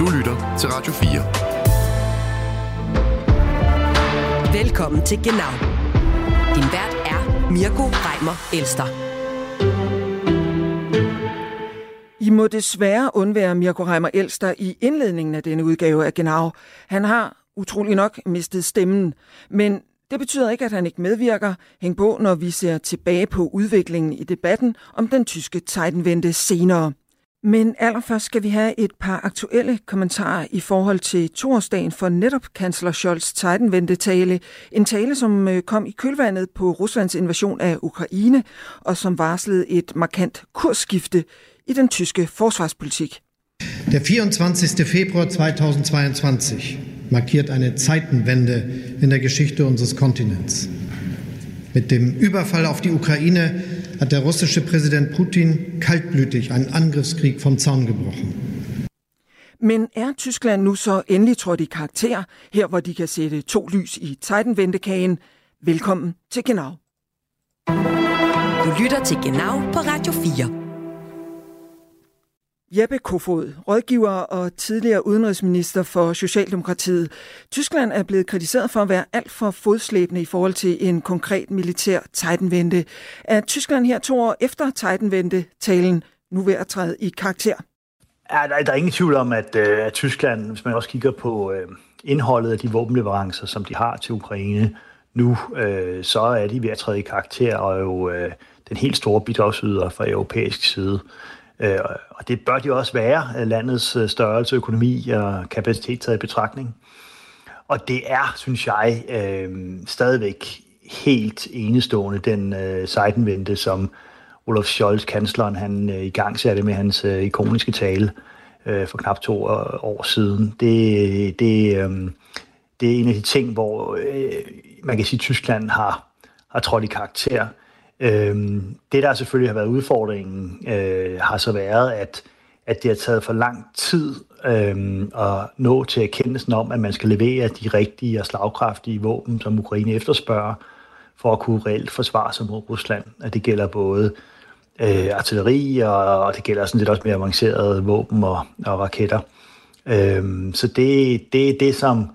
Du lytter til Radio 4. Velkommen til Genau. Din vært er Mirko Reimer Elster. I må desværre undvære Mirko Reimer Elster i indledningen af denne udgave af Genau. Han har utrolig nok mistet stemmen, men det betyder ikke, at han ikke medvirker. Hæng på, når vi ser tilbage på udviklingen i debatten om den tyske Zeitenwende senere. Men allerførst skal vi have et par aktuelle kommentarer i forhold til torsdagen for netop kansler Scholz Zeitenwende-tale. En tale, som øh, kom i kølvandet på Ruslands invasion af Ukraine, og som varslede et markant kursskifte i den tyske forsvarspolitik. Der 24. Februar 2022 markiert eine Zeitenwende in der Geschichte unseres Kontinents. Mit dem Überfall auf die Ukraine hat der russische Präsident Putin kaltblütig einen Angriffskrieg vom Zaun gebrochen. Men er Tyskland nu så endelig trådt i karakter, her hvor de kan sætte to lys i Zeitenwendekagen? Velkommen til Genau. Du lytter til Genau på Radio 4. Jeppe Kofod, rådgiver og tidligere udenrigsminister for Socialdemokratiet. Tyskland er blevet kritiseret for at være alt for fodslæbende i forhold til en konkret militær Titanvente. Er Tyskland her to år efter Titanvente-talen nu ved at træde i karakter? Ja, der, er, der er ingen tvivl om, at, øh, at Tyskland, hvis man også kigger på øh, indholdet af de våbenleverancer, som de har til Ukraine nu, øh, så er de ved at træde i karakter, og jo øh, den helt store bidragsyder fra europæisk side. Øh, og det bør de også være, øh, landets øh, størrelse, økonomi og kapacitet taget i betragtning. Og det er, synes jeg, øh, stadigvæk helt enestående, den øh, sejtenvente, som Olaf Scholz, kansleren, han øh, i gang satte med hans øh, ikoniske tale øh, for knap to øh, år siden. Det, det, øh, det er en af de ting, hvor øh, man kan sige, at Tyskland har, har trådt i karakter. Øhm, det, der selvfølgelig har været udfordringen, øh, har så været, at, at det har taget for lang tid øh, at nå til erkendelsen om, at man skal levere de rigtige og slagkraftige våben, som Ukraine efterspørger, for at kunne reelt forsvare sig mod Rusland. At det gælder både øh, artilleri, og, og det gælder sådan lidt også mere avancerede våben og, og raketter. Øhm, så det, det er det, som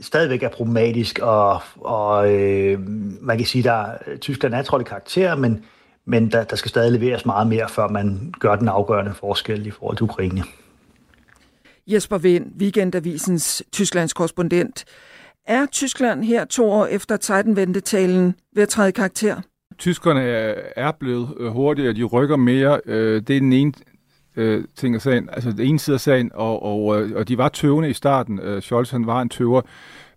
stadigvæk er problematisk, og, og øh, man kan sige, at Tyskland er trådt i karakter, men, men der, der skal stadig leveres meget mere, før man gør den afgørende forskel i forhold til Ukraine. Jesper Vind, Weekendavisens Tysklands korrespondent. Er Tyskland her to år efter Zeitenwende-talen ved at træde i karakter? Tyskerne er blevet øh, hurtigere, de rykker mere. Øh, det er den ene øh, ting af sagen, altså den ene side af sagen, og, og, øh, og de var tøvende i starten. Øh, Scholz han var en tøver.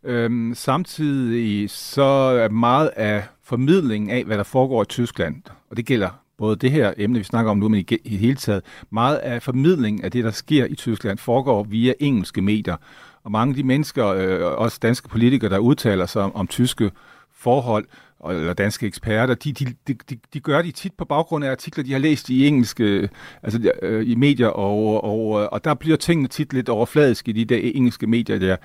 Øhm, samtidig så er meget af formidlingen af, hvad der foregår i Tyskland, og det gælder både det her emne, vi snakker om nu, men i, i hele taget, meget af formidlingen af det, der sker i Tyskland, foregår via engelske medier. Og mange af de mennesker, øh, også danske politikere, der udtaler sig om, om tyske forhold, eller danske eksperter, de, de, de, de, gør de tit på baggrund af artikler, de har læst i engelske, altså øh, i medier, og, og, og der bliver tingene tit lidt overfladiske i de der engelske medier der.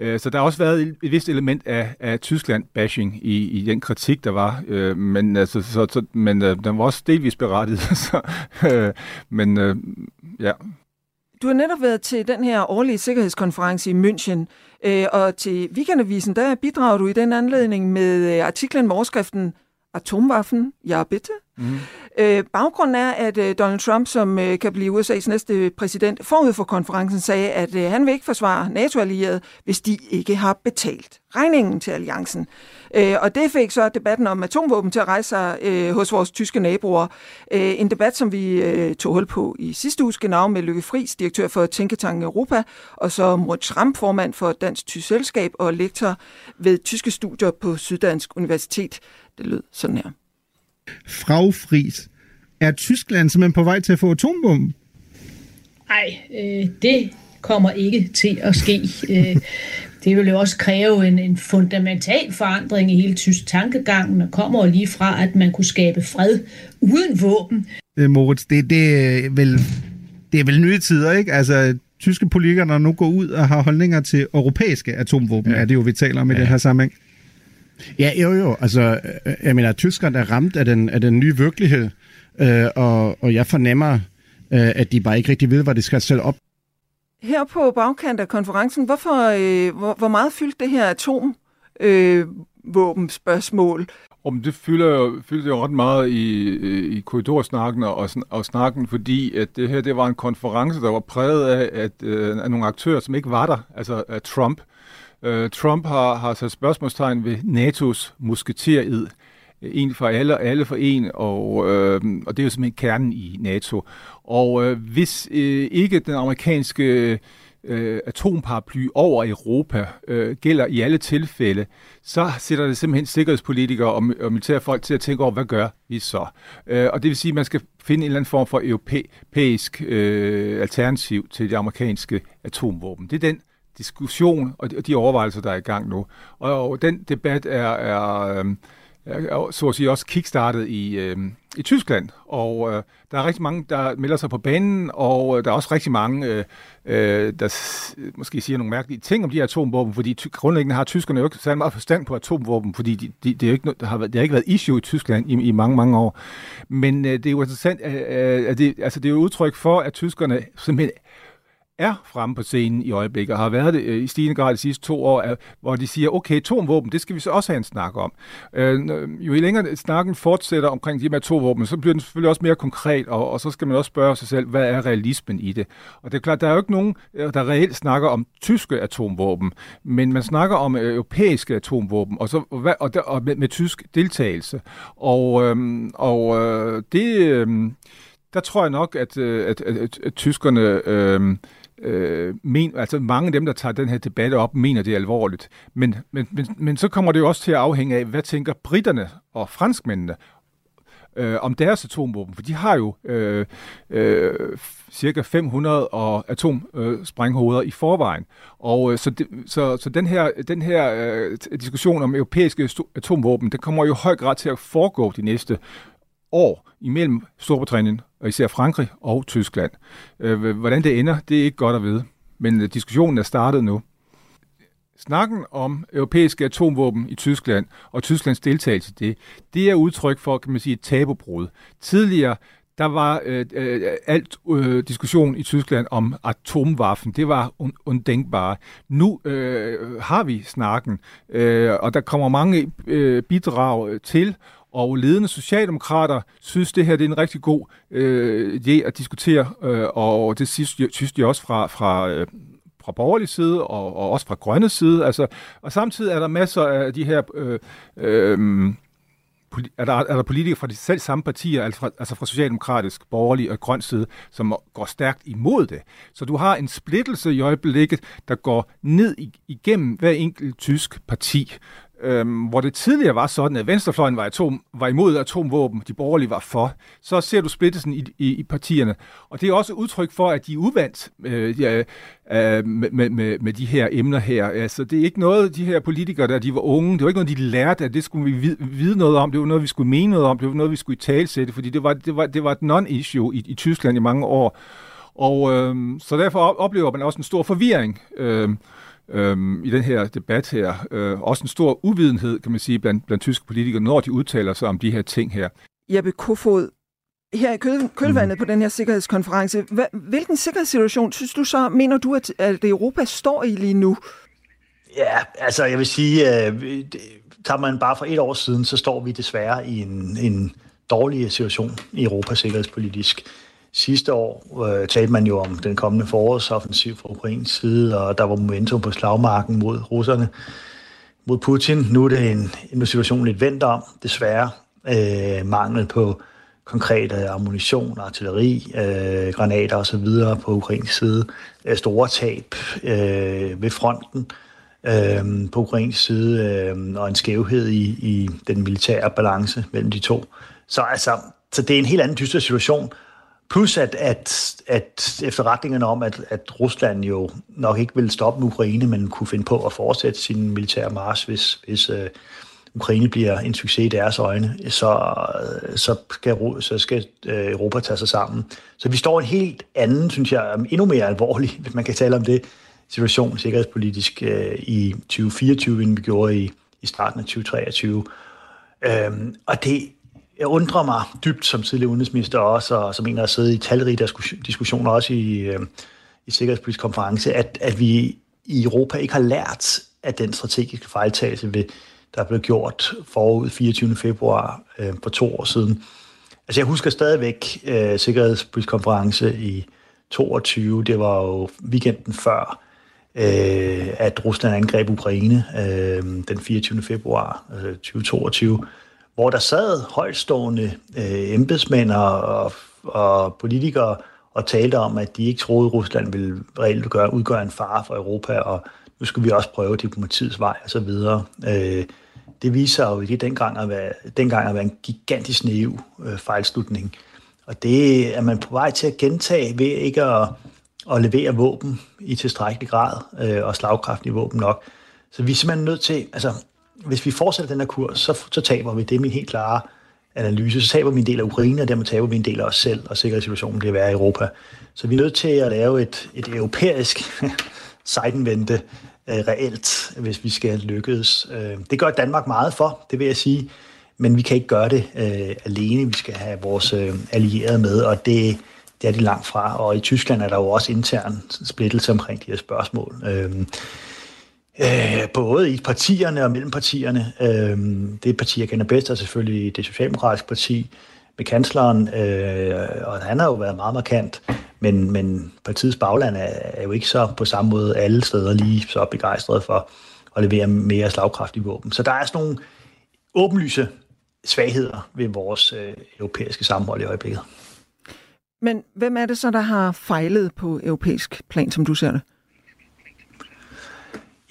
Øh, så der har også været et, vist element af, af Tyskland-bashing i, i den kritik, der var, øh, men, altså, så, så, men øh, den var også delvis berettiget. så, øh, men øh, ja. Du har netop været til den her årlige sikkerhedskonference i München, øh, og til Weekendavisen, der bidrager du i den anledning med øh, artiklen med overskriften Atomwaffen, ja bitte. Mm. Øh, baggrunden er, at øh, Donald Trump, som øh, kan blive USA's næste præsident, forud for konferencen sagde, at øh, han vil ikke forsvare NATO-allierede, hvis de ikke har betalt regningen til alliancen. Øh, og det fik så debatten om atomvåben til at rejse sig øh, hos vores tyske naboer. Øh, en debat, som vi øh, tog hul på i sidste uge, genau med Lykke Friis, direktør for Tænketanken Europa, og så Moritz Schramm, formand for Dansk Tysk Selskab og lektor ved tyske studier på Syddansk Universitet. Det lød sådan her. Frau Friis, er Tyskland simpelthen på vej til at få atombomben? Nej, øh, det kommer ikke til at ske. Øh, det vil jo også kræve en, en fundamental forandring i hele tysk tankegangen, og kommer lige fra, at man kunne skabe fred uden våben. Øh, Moritz, det, det, er vel, det er vel nye tider, ikke? Altså, tyske politikere, der nu går ud og har holdninger til europæiske atomvåben, ja. er det jo, vi taler om i ja. det her sammenhæng. Ja, jo jo. Altså, øh, jeg mener, Tyskland er ramt af den, af den nye virkelighed, øh, og, og jeg fornemmer, øh, at de bare ikke rigtig ved, hvad de skal sætte op her på bagkant af konferencen, hvorfor, øh, hvor, hvor meget fyldte det her atom øh, våbenspørgsmål? Om det fylder jo, fylder jo ret meget i, i korridorsnakken og, og snakken, fordi at det her det var en konference, der var præget af, at, øh, af nogle aktører, som ikke var der, altså af Trump. Uh, Trump har, har sat spørgsmålstegn ved NATO's musketerid. En for alle, alle for en, og, øh, og det er jo simpelthen kernen i NATO. Og øh, hvis øh, ikke den amerikanske øh, atomparaply over Europa øh, gælder i alle tilfælde, så sætter det simpelthen sikkerhedspolitikere og, og militærfolk til at tænke over, hvad gør vi så? Øh, og det vil sige, at man skal finde en eller anden form for europæisk øh, alternativ til det amerikanske atomvåben. Det er den diskussion og de, og de overvejelser, der er i gang nu. Og, og den debat er, er øhm, er så at sige også kickstartet i, øh, i Tyskland, og øh, der er rigtig mange, der melder sig på banen, og øh, der er også rigtig mange, øh, øh, der s- måske siger nogle mærkelige ting om de her atomvåben, fordi ty- grundlæggende har tyskerne jo ikke særlig meget forstand på atomvåben, fordi de, de, det, er jo ikke, der har, været, det har ikke været issue i Tyskland i, i mange, mange år. Men øh, det er jo interessant, øh, at det, altså, det er jo udtryk for, at tyskerne simpelthen er fremme på scenen i øjeblikket, og har været det øh, i stigende grad de sidste to år, hvor de siger, okay, atomvåben, det skal vi så også have en snak om. Øh, jo længere snakken fortsætter omkring de her atomvåben, så bliver den selvfølgelig også mere konkret, og, og så skal man også spørge sig selv, hvad er realismen i det? Og det er klart, der er jo ikke nogen, øh, der reelt snakker om tyske atomvåben, men man snakker om øh, europæiske atomvåben, og, så, og, hvad, og, der, og med, med tysk deltagelse. Og, øh, og øh, det... Øh, der tror jeg nok, at, at, at, at, at tyskerne... Øh, øh, men, altså mange af dem, der tager den her debat op, mener det er alvorligt. Men, men, men, men så kommer det jo også til at afhænge af, hvad tænker britterne og franskmændene øh, om deres atomvåben, for de har jo øh, øh, cirka 500 og atomsprænghoveder øh, i forvejen. Og øh, så, de, så, så den her, den her øh, diskussion om europæiske atomvåben, det kommer jo i høj grad til at foregå de næste år imellem Storbritannien og især Frankrig og Tyskland. Øh, hvordan det ender, det er ikke godt at vide, men øh, diskussionen er startet nu. Snakken om europæiske atomvåben i Tyskland og Tysklands deltagelse i det, det er udtryk for, kan man sige, et tabubrud. Tidligere, der var øh, øh, alt øh, diskussion i Tyskland om atomwaffen. Det var un- undænkbare. Nu øh, har vi snakken, øh, og der kommer mange øh, bidrag til, og ledende socialdemokrater synes, det her det er en rigtig god øh, idé at diskutere, øh, og det synes, de også fra, fra, øh, fra borgerlig side og, og også fra grønne side. Altså, og samtidig er der masser af de her... Øh, øh, er der, er der politikere fra de selv samme partier, altså fra, altså fra socialdemokratisk, borgerlig og grøn side, som går stærkt imod det. Så du har en splittelse i øjeblikket, der går ned igennem hver enkelt tysk parti. Øhm, hvor det tidligere var sådan, at venstrefløjen var, atom, var imod atomvåben, de borgerlige var for, så ser du splittelsen i, i, i partierne. Og det er også udtryk for, at de er uvandt øh, ja, øh, med, med, med de her emner her. Altså, det er ikke noget, de her politikere, der de var unge, det var ikke noget, de lærte, at det skulle vi vide, vide noget om, det var noget, vi skulle mene noget om, det var noget, vi skulle talsætte, fordi det var, det var, det var et non-issue i, i Tyskland i mange år. Og øh, så derfor oplever man også en stor forvirring. Øh, øhm, i den her debat her. Øh, også en stor uvidenhed, kan man sige, blandt, blandt tyske politikere, når de udtaler sig om de her ting her. Jeppe Kofod, her i køl, kølvandet mm. på den her sikkerhedskonference, hvilken sikkerhedssituation synes du så, mener du, at, at Europa står i lige nu? Ja, altså jeg vil sige, øh, det, tager man bare for et år siden, så står vi desværre i en, en dårlig situation i Europa sikkerhedspolitisk. Sidste år øh, talte man jo om den kommende forårsoffensiv fra Ukrains side, og der var momentum på slagmarken mod russerne, mod Putin. Nu er det en, en situation lidt vendt om, desværre. Øh, mangel på konkrete ammunition, artilleri, øh, granater osv. på ukrainsk side. Øh, store tab øh, ved fronten øh, på ukrainsk side, øh, og en skævhed i, i den militære balance mellem de to. Så, altså, så det er en helt anden dyster situation, Plus at, at, at efterretningerne om, at, at Rusland jo nok ikke vil stoppe Ukraine, men kunne finde på at fortsætte sin militære march, hvis, hvis øh, Ukraine bliver en succes i deres øjne, så, øh, så skal, så skal øh, Europa tage sig sammen. Så vi står i en helt anden, synes jeg, øh, endnu mere alvorlig, hvis man kan tale om det, situation sikkerhedspolitisk øh, i 2024, end vi gjorde i, i starten af 2023. Øhm, og det, jeg undrer mig dybt som tidligere udenrigsminister også, og som en, der har siddet i talrige diskussioner også i, øhm, i Sikkerhedspolitisk Konference, at, at vi i Europa ikke har lært af den strategiske fejltagelse, ved, der blev gjort forud 24. februar øh, for to år siden. Altså jeg husker stadigvæk øh, Sikkerhedspolitisk Konference i 22, det var jo weekenden før, øh, at Rusland angreb Ukraine øh, den 24. februar øh, 2022, hvor der sad højtstående øh, embedsmænd og, og politikere og talte om, at de ikke troede, at Rusland ville reelt gøre, udgøre en fare for Europa, og nu skulle vi også prøve diplomatiets vej og så videre. Øh, det viser jo ikke dengang at være, dengang at være en gigantisk naiv øh, fejlslutning. Og det er man på vej til at gentage ved ikke at, at levere våben i tilstrækkelig grad øh, og slagkraftige våben nok. Så vi er simpelthen nødt til, altså hvis vi fortsætter den her kurs, så, så taber vi. Det er min helt klare analyse. Så taber vi en del af Ukraine, og dermed taber vi en del af os selv, og sikkerhedssituationen bliver værre i Europa. Så vi er nødt til at lave et, et europæisk sejdenvendte øh, reelt, hvis vi skal lykkes. Øh, det gør Danmark meget for, det vil jeg sige, men vi kan ikke gøre det øh, alene. Vi skal have vores øh, allierede med, og det, det er de langt fra. Og i Tyskland er der jo også intern splittelse omkring de her spørgsmål. Øh, Øh, både i partierne og mellem partierne. Øh, det parti, jeg kender bedst, er selvfølgelig det socialdemokratiske parti med kansleren, øh, og han har jo været meget markant, men, men partiets bagland er, er jo ikke så på samme måde alle steder lige så begejstret for at levere mere slagkraftige våben. Så der er sådan nogle åbenlyse svagheder ved vores øh, europæiske sammenhold i øjeblikket. Men hvem er det så, der har fejlet på europæisk plan, som du ser det?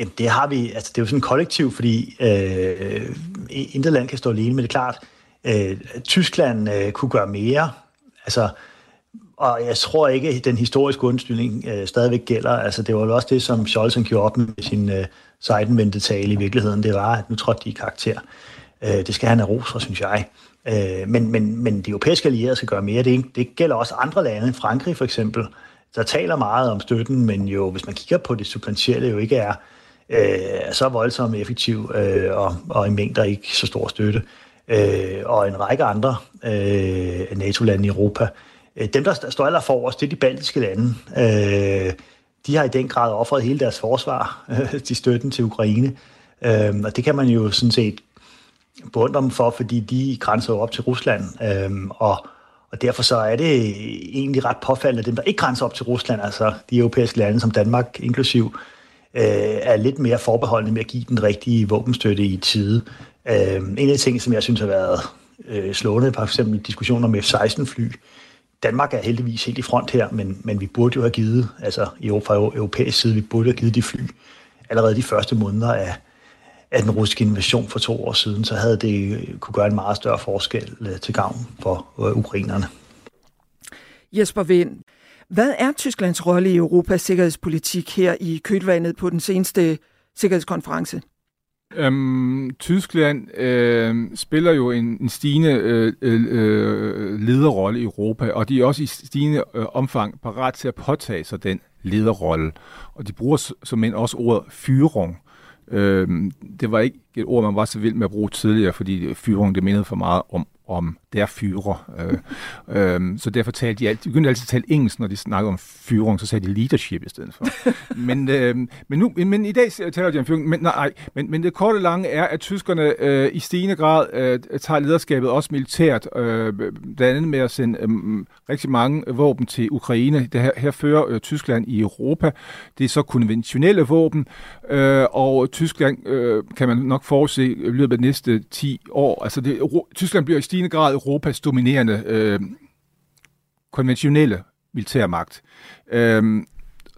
Jamen, det har vi, altså det er jo sådan en kollektiv, fordi øh, intet land kan stå alene, men det er klart, øh, Tyskland øh, kunne gøre mere, altså, og jeg tror ikke, at den historiske undskyldning øh, stadigvæk gælder. Altså, det var jo også det, som Scholz gjorde op med sin øh, sejdenvendte tale i virkeligheden. Det var, at nu trådte de i karakter. Øh, det skal han have ros for, synes jeg. Øh, men, men, men de europæiske allierede skal gøre mere. Det, det gælder også andre lande, Frankrig for eksempel, der taler meget om støtten, men jo, hvis man kigger på det substantielle, jo ikke er øh, så voldsomt effektiv øh, og, og i mængder ikke så stor støtte. Øh, og en række andre øh, NATO-lande i Europa. Øh, dem, der står aller forrest, det er de baltiske lande. Øh, de har i den grad offret hele deres forsvar øh, til støtten til Ukraine. Øh, og det kan man jo sådan set beundre dem for, fordi de grænser op til Rusland. Øh, og, og derfor så er det egentlig ret påfaldende, at dem, der ikke grænser op til Rusland, altså de europæiske lande som Danmark inklusiv, øh, Øh, er lidt mere forbeholdende med at give den rigtige våbenstøtte i tide. Øh, en af de ting, som jeg synes har været øh, slående, for eksempel diskussioner om F-16-fly. Danmark er heldigvis helt i front her, men, men vi burde jo have givet, altså fra europæisk side, vi burde have givet de fly allerede de første måneder af, af den russiske invasion for to år siden, så havde det øh, kunne gøre en meget større forskel øh, til gavn for ukrainerne. Jesper Vind, hvad er Tysklands rolle i Europas sikkerhedspolitik her i kølvandet på den seneste sikkerhedskonference? Øhm, Tyskland øh, spiller jo en, en stigende øh, øh, øh, lederrolle i Europa, og de er også i stigende øh, omfang parat til at påtage sig den lederrolle. Og de bruger som en også ordet fyrung. Øh, det var ikke et ord, man var så vild med at bruge tidligere, fordi fyrung det mindede for meget om om der fyrer. Øh, øh, så derfor talte de, altid, de begyndte altid at tale engelsk, når de snakkede om fyring, så sagde de leadership i stedet for. men, øh, men, nu, men i dag taler de om fyring. Men, nej, men, men det korte lange er, at tyskerne øh, i stigende grad øh, tager lederskabet også militært, øh, blandt andet med at sende øh, rigtig mange våben til Ukraine. Det her, her fører øh, Tyskland i Europa. Det er så konventionelle våben, øh, og Tyskland øh, kan man nok forudse i løbet af de næste 10 år. Altså det, Tyskland bliver i stigende grad Europas dominerende øh, konventionelle militærmagt. Øh,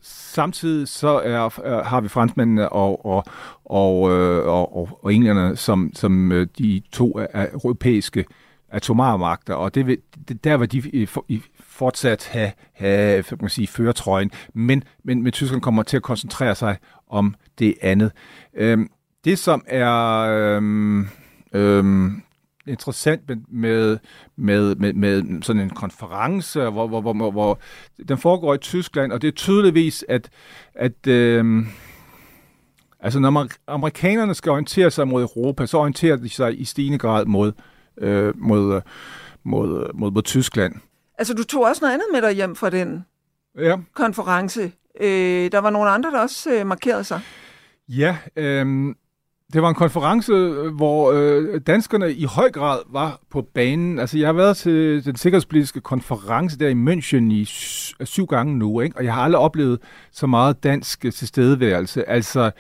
samtidig så er, er, har vi franskmændene og, og, og, øh, og, og, og englænderne som, som øh, de to europæiske atomarmagter, og det vil, det, der vil de i, i fortsat have, have man sige, føretrøjen, men, men, men Tyskland kommer til at koncentrere sig om det andet. Øhm, det, som er øhm, øhm, interessant med, med, med, med sådan en konference, hvor, hvor, hvor, hvor den foregår i Tyskland, og det er tydeligvis, at, at øh, altså når amerikanerne skal orientere sig mod Europa, så orienterer de sig i stigende grad mod, øh, mod, mod, mod, mod Tyskland. Altså, du tog også noget andet med dig hjem fra den Ja. konference. Øh, der var nogle andre, der også øh, markerede sig. Ja, øh, det var en konference, øh, hvor øh, danskerne i høj grad var på banen. Altså, jeg har været til den sikkerhedspolitiske konference der i München i syv gange nu, ikke? og jeg har aldrig oplevet så meget dansk øh, tilstedeværelse. Altså,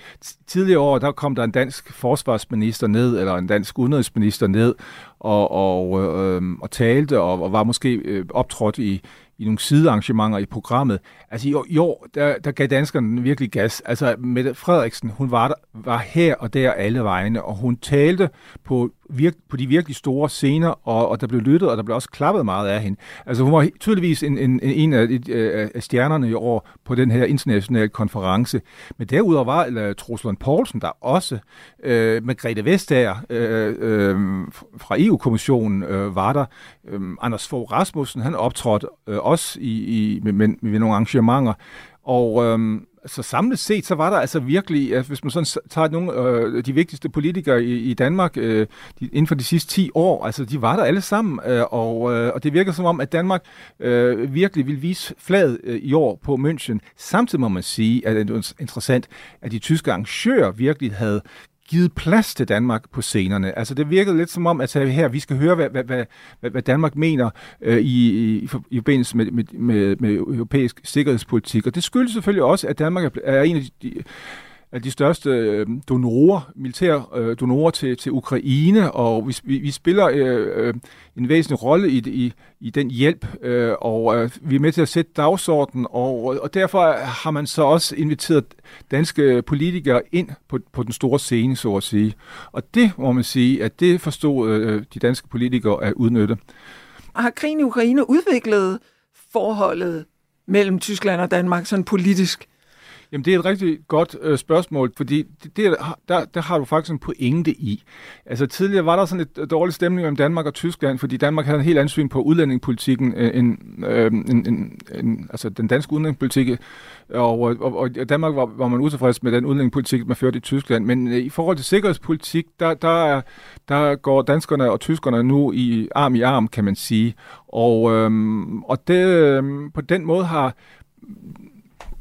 tidligere år, der kom der en dansk forsvarsminister ned, eller en dansk udenrigsminister ned, og, og, øh, øhm, og talte, og, og var måske øh, optrådt i, i nogle sidearrangementer i programmet. Altså i år, i år der, der gav danskerne virkelig gas. Altså Mette Frederiksen, hun var, der, var her og der alle vegne, og hun talte på virk, på de virkelig store scener, og, og der blev lyttet, og der blev også klappet meget af hende. Altså hun var tydeligvis en, en, en af, øh, af stjernerne i år på den her internationale konference. Men derudover var eller, Truslund Poulsen der også. Øh, Margrethe Vestager øh, øh, fra EU-kommissionen øh, var der. Øh, Anders Fogh Rasmussen, han optrådte øh, også i, i, med, med, med nogle arrangementer. Og øhm, så samlet set, så var der altså virkelig, at hvis man sådan tager nogle øh, de vigtigste politikere i, i Danmark øh, de, inden for de sidste 10 år, altså de var der alle sammen, øh, og, øh, og det virker som om, at Danmark øh, virkelig vil vise flaget øh, i år på München. Samtidig må man sige, at det er interessant, at de tyske arrangører virkelig havde givet plads til Danmark på scenerne. Altså det virkede lidt som om, at her vi skal høre, hvad, hvad, hvad, hvad Danmark mener øh, i, i, i forbindelse med, med, med, med europæisk sikkerhedspolitik. Og det skyldes selvfølgelig også, at Danmark er en af de, de de største øh, donorer, militære øh, donorer til, til Ukraine, og vi, vi, vi spiller øh, øh, en væsentlig rolle i, i, i den hjælp, øh, og øh, vi er med til at sætte dagsordenen, og, og derfor har man så også inviteret danske politikere ind på, på den store scene, så at sige. Og det må man sige, at det forstod øh, de danske politikere at udnytte. Har krigen i Ukraine udviklet forholdet mellem Tyskland og Danmark sådan politisk? Jamen, det er et rigtig godt øh, spørgsmål, fordi det, det, der, der har du faktisk en pointe i. Altså, tidligere var der sådan et øh, dårlig stemning mellem Danmark og Tyskland, fordi Danmark havde en helt anden syn på udlændingepolitikken øh, end, øh, end, end, altså den danske udlændingepolitik. Øh, og, og, og Danmark var, var man utilfreds med den udlændingepolitik, man førte i Tyskland. Men øh, i forhold til sikkerhedspolitik, der, der, er, der går danskerne og tyskerne nu i arm i arm, kan man sige. Og, øh, og det, øh, på den måde har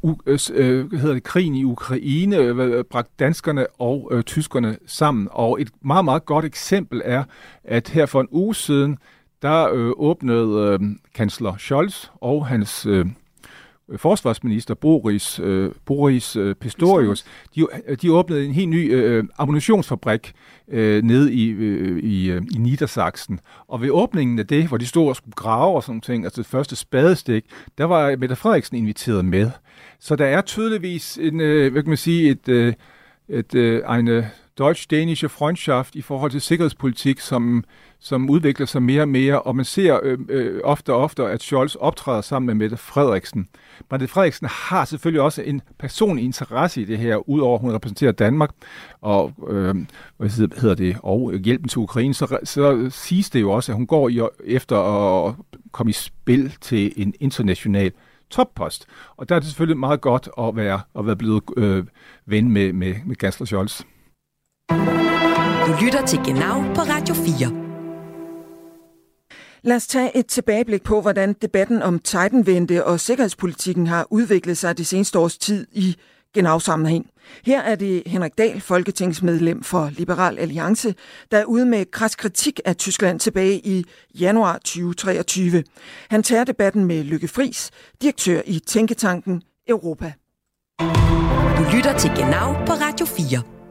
Øh, øh, hvad hedder det, krigen i Ukraine øh, øh bragt danskerne og øh, tyskerne sammen. Og et meget, meget godt eksempel er, at her for en uge siden, der øh, åbnede øh, kansler Scholz og hans øh, forsvarsminister Boris, øh, Boris øh, Pistorius, de, øh, de åbnede en helt ny øh, ammunitionsfabrik øh, nede i, øh, i, øh, i Niedersachsen. Og ved åbningen af det, hvor de stod og skulle grave og sådan ting, altså det første spadestik, der var Mette Frederiksen inviteret med. Så der er tydeligvis en, øh, hvad kan man sige, et, øh, et, øh, en øh, deutsch-dänische Freundschaft i forhold til sikkerhedspolitik, som, som udvikler sig mere og mere, og man ser øh, øh, ofte og ofte, at Scholz optræder sammen med Mette Frederiksen. Mette Frederiksen har selvfølgelig også en personlig interesse i det her, udover at hun repræsenterer Danmark, og, øh, hvad hedder det, og hjælpen til Ukraine, så, så siges det jo også, at hun går i, efter at komme i spil til en international toppost. Og der er det selvfølgelig meget godt at være, at være blevet øh, ven med, med, med Gansler Scholz. Du lytter til Genau på Radio 4. Lad os tage et tilbageblik på, hvordan debatten om Titanvente og sikkerhedspolitikken har udviklet sig det seneste års tid i Genau-sammenhæng. Her er det Henrik Dahl, folketingsmedlem for Liberal Alliance, der er ude med kras kritik af Tyskland tilbage i januar 2023. Han tager debatten med Lykke Fris, direktør i Tænketanken Europa. Du lytter til Genau på Radio 4.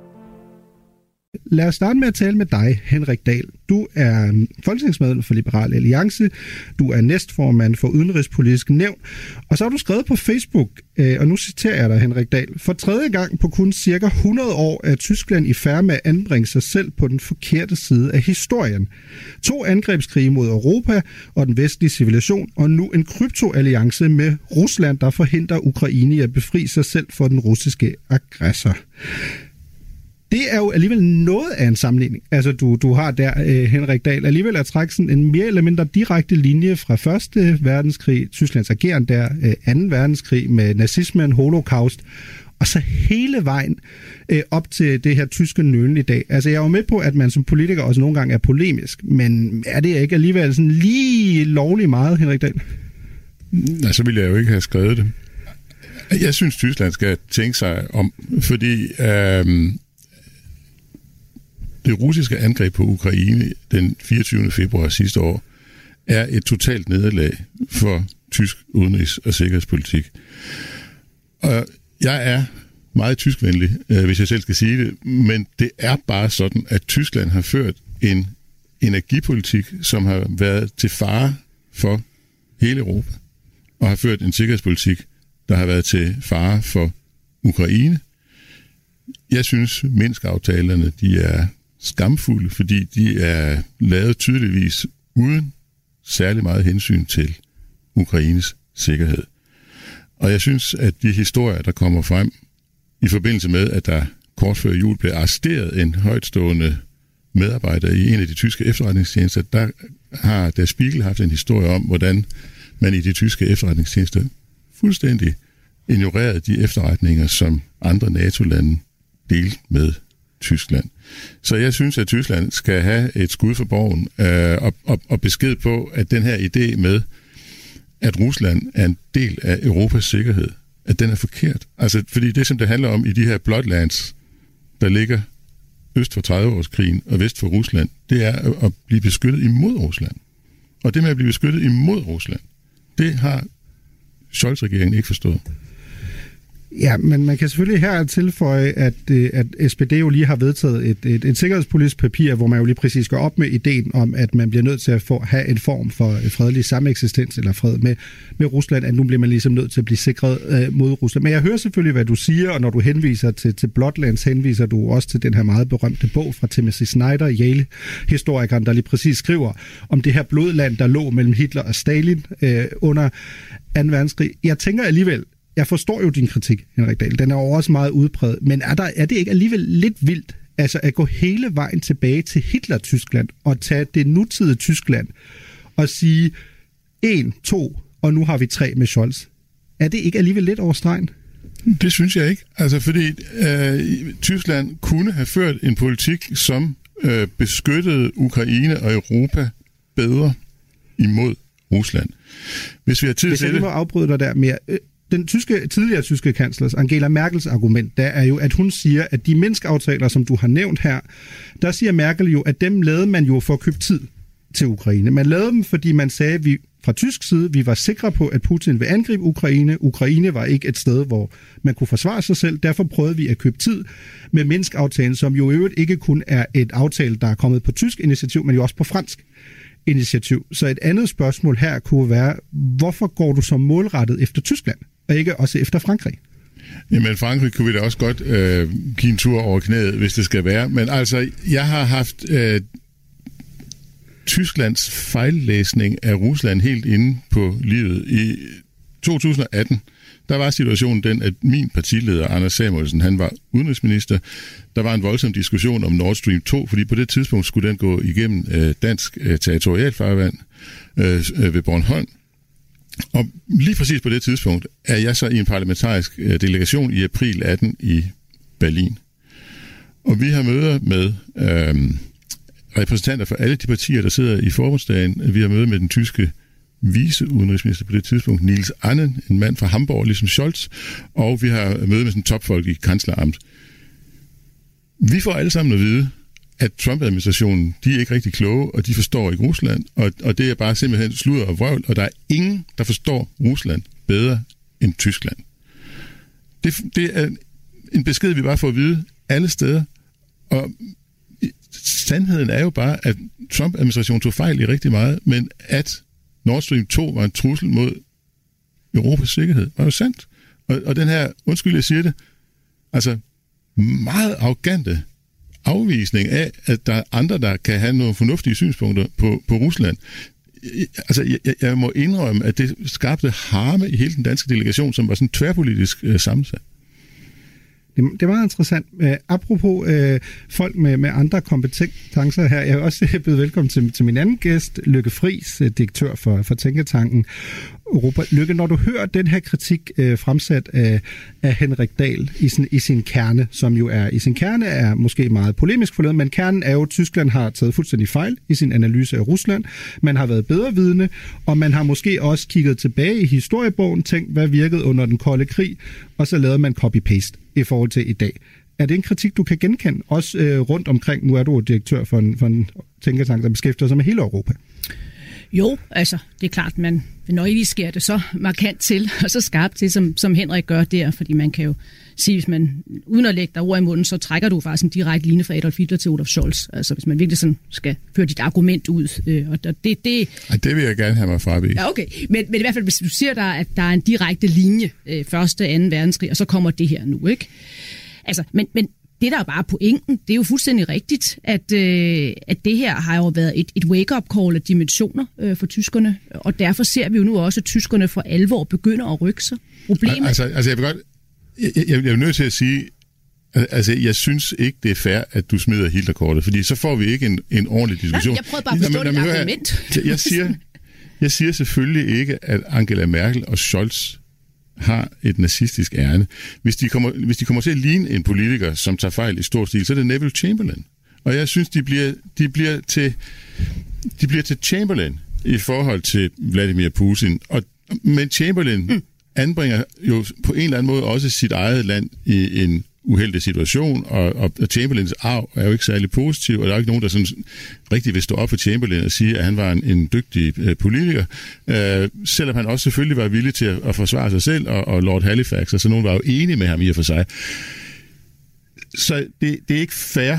Lad os starte med at tale med dig, Henrik Dahl. Du er folketingsmedlem for Liberal Alliance, du er næstformand for Udenrigspolitisk Nævn, og så har du skrevet på Facebook, øh, og nu citerer jeg dig, Henrik Dahl, for tredje gang på kun cirka 100 år er Tyskland i færd med at anbringe sig selv på den forkerte side af historien. To angrebskrige mod Europa og den vestlige civilisation, og nu en kryptoalliance med Rusland, der forhindrer Ukraine i at befri sig selv for den russiske aggressor det er jo alligevel noget af en sammenligning, altså du, du har der, øh, Henrik Dahl, alligevel at trække sådan en mere eller mindre direkte linje fra Første Verdenskrig, Tysklands ageren der, øh, 2. verdenskrig med nazismen, holocaust, og så hele vejen øh, op til det her tyske nølen i dag. Altså jeg er jo med på, at man som politiker også nogle gange er polemisk, men er det ikke alligevel sådan lige lovlig meget, Henrik Dahl? Nej, så ville jeg jo ikke have skrevet det. Jeg synes, Tyskland skal tænke sig om, fordi øh, det russiske angreb på Ukraine den 24. februar sidste år er et totalt nederlag for tysk udenrigs- og sikkerhedspolitik. Og jeg er meget tyskvenlig, øh, hvis jeg selv skal sige det, men det er bare sådan, at Tyskland har ført en energipolitik, som har været til fare for hele Europa, og har ført en sikkerhedspolitik, der har været til fare for Ukraine. Jeg synes, Minsk-aftalerne de er skamfulde, fordi de er lavet tydeligvis uden særlig meget hensyn til Ukraines sikkerhed. Og jeg synes, at de historier, der kommer frem i forbindelse med, at der kort før jul blev arresteret en højtstående medarbejder i en af de tyske efterretningstjenester, der har Der Spiegel haft en historie om, hvordan man i de tyske efterretningstjenester fuldstændig ignorerede de efterretninger, som andre NATO-lande delte med Tyskland. Så jeg synes, at Tyskland skal have et skud for borgen øh, og, og, og besked på, at den her idé med, at Rusland er en del af Europas sikkerhed, at den er forkert. Altså, fordi det, som det handler om i de her bloodlands, der ligger øst for 30-årskrigen og vest for Rusland, det er at blive beskyttet imod Rusland. Og det med at blive beskyttet imod Rusland, det har Scholz-regeringen ikke forstået. Ja, men man kan selvfølgelig her tilføje, at, øh, at SPD jo lige har vedtaget et, et, et sikkerhedspolitisk papir, hvor man jo lige præcis går op med ideen om, at man bliver nødt til at få, have en form for øh, fredelig sameksistens eller fred med, med Rusland, at nu bliver man ligesom nødt til at blive sikret øh, mod Rusland. Men jeg hører selvfølgelig, hvad du siger, og når du henviser til, til Bloodlands, henviser du også til den her meget berømte bog fra Timothy Snyder, Yale-historikeren, der lige præcis skriver om det her blodland, der lå mellem Hitler og Stalin øh, under 2. verdenskrig. Jeg tænker alligevel, jeg forstår jo din kritik, Henrik Dahl. Den er jo også meget udpræget. Men er, der, er det ikke alligevel lidt vildt, altså at gå hele vejen tilbage til Hitler-Tyskland og tage det nutidige Tyskland og sige en, to, og nu har vi tre med Scholz. Er det ikke alligevel lidt over stregen? Det synes jeg ikke. Altså, fordi øh, Tyskland kunne have ført en politik, som øh, beskyttede Ukraine og Europa bedre imod Rusland. Hvis vi har tid Hvis til jeg det... må afbryde dig der mere. Den tyske, tidligere tyske kanslers, Angela Merkels argument, der er jo, at hun siger, at de menneskeaftaler, som du har nævnt her, der siger Merkel jo, at dem lavede man jo for at købe tid til Ukraine. Man lavede dem, fordi man sagde, at vi fra tysk side, vi var sikre på, at Putin vil angribe Ukraine. Ukraine var ikke et sted, hvor man kunne forsvare sig selv. Derfor prøvede vi at købe tid med Minsk-aftalen, som jo i øvrigt ikke kun er et aftale, der er kommet på tysk initiativ, men jo også på fransk initiativ. Så et andet spørgsmål her kunne være, hvorfor går du så målrettet efter Tyskland? Og ikke også efter Frankrig. Jamen, Frankrig kunne vi da også godt øh, give en tur over knæet, hvis det skal være. Men altså, jeg har haft øh, Tysklands fejllæsning af Rusland helt inde på livet. I 2018, der var situationen den, at min partileder, Anders Samuelsen, han var udenrigsminister. Der var en voldsom diskussion om Nord Stream 2, fordi på det tidspunkt skulle den gå igennem øh, dansk øh, territorialfarvand øh, øh, ved Bornholm. Og lige præcis på det tidspunkt er jeg så i en parlamentarisk øh, delegation i april 18 i Berlin. Og vi har møder med øh, repræsentanter for alle de partier, der sidder i forbundsdagen. Vi har møder med den tyske viceudenrigsminister på det tidspunkt, Niels Annen, en mand fra Hamburg, ligesom Scholz, og vi har møde med sådan topfolk i kansleramt. Vi får alle sammen at vide, at Trump-administrationen, de er ikke rigtig kloge, og de forstår ikke Rusland, og, og det er bare simpelthen sludder og vrøvl, og der er ingen, der forstår Rusland bedre end Tyskland. Det, det er en besked, vi bare får at vide alle steder, og sandheden er jo bare, at Trump-administrationen tog fejl i rigtig meget, men at Nord Stream 2 var en trussel mod Europas sikkerhed, var jo sandt. Og, og den her, undskyld, jeg siger det, altså meget arrogante afvisning af, at der er andre, der kan have nogle fornuftige synspunkter på, på Rusland. Altså, jeg, jeg må indrømme, at det skabte harme i hele den danske delegation, som var sådan tværpolitisk øh, sammensat. Det, det var interessant. Uh, apropos uh, folk med, med andre kompetencer her, jeg vil også byde velkommen til, til min anden gæst, Lykke Friis, øh, direktør for, for Tænketanken. Europa. Lykke, når du hører den her kritik øh, fremsat af, af Henrik Dahl i sin, i sin kerne, som jo er i sin kerne er måske meget polemisk forleden, men kernen er jo, at Tyskland har taget fuldstændig fejl i sin analyse af Rusland. Man har været bedre vidne, og man har måske også kigget tilbage i historiebogen, tænkt, hvad virkede under den kolde krig, og så lavede man copy-paste i forhold til i dag. Er det en kritik, du kan genkende, også øh, rundt omkring, nu er du direktør for en, for en tænketank, der beskæftiger sig med hele Europa? Jo, altså, det er klart, man når I sker det så markant til, og så skarpt til, som, som Henrik gør der, fordi man kan jo sige, hvis man uden at lægge dig ord i munden, så trækker du faktisk en direkte linje fra Adolf Hitler til Olaf Scholz. Altså hvis man virkelig sådan skal føre dit argument ud. Øh, og det, det, Ej, det vil jeg gerne have mig fra Ja, okay. Men, men i hvert fald, hvis du siger, der, at der er en direkte linje, øh, første anden verdenskrig, og så kommer det her nu, ikke? Altså, men, men det, der er bare pointen, det er jo fuldstændig rigtigt, at, øh, at det her har jo været et, et wake-up call af dimensioner øh, for tyskerne, og derfor ser vi jo nu også, at tyskerne for alvor begynder at rykke sig. Problemet... Altså, altså jeg vil godt... Jeg, jeg, jeg er nødt til at sige, Altså, jeg synes ikke, det er fair, at du smider Hitlerkortet, fordi så får vi ikke en, en ordentlig diskussion. Jeg prøver bare at forstå dit argument. Jeg, jeg, siger, jeg siger selvfølgelig ikke, at Angela Merkel og Scholz har et nazistisk ærne. Hvis de, kommer, hvis de kommer til at ligne en politiker, som tager fejl i stor stil, så er det Neville Chamberlain. Og jeg synes, de bliver, de bliver, til, de bliver til Chamberlain i forhold til Vladimir Putin. Og, men Chamberlain mm. anbringer jo på en eller anden måde også sit eget land i en uheldig situation, og, og Chamberlains arv er jo ikke særlig positiv, og der er ikke nogen, der sådan rigtig vil stå op for Chamberlain og sige, at han var en, en dygtig øh, politiker, øh, selvom han også selvfølgelig var villig til at, at forsvare sig selv, og, og Lord Halifax, og så nogen var jo enige med ham i og for sig. Så det, det er ikke fair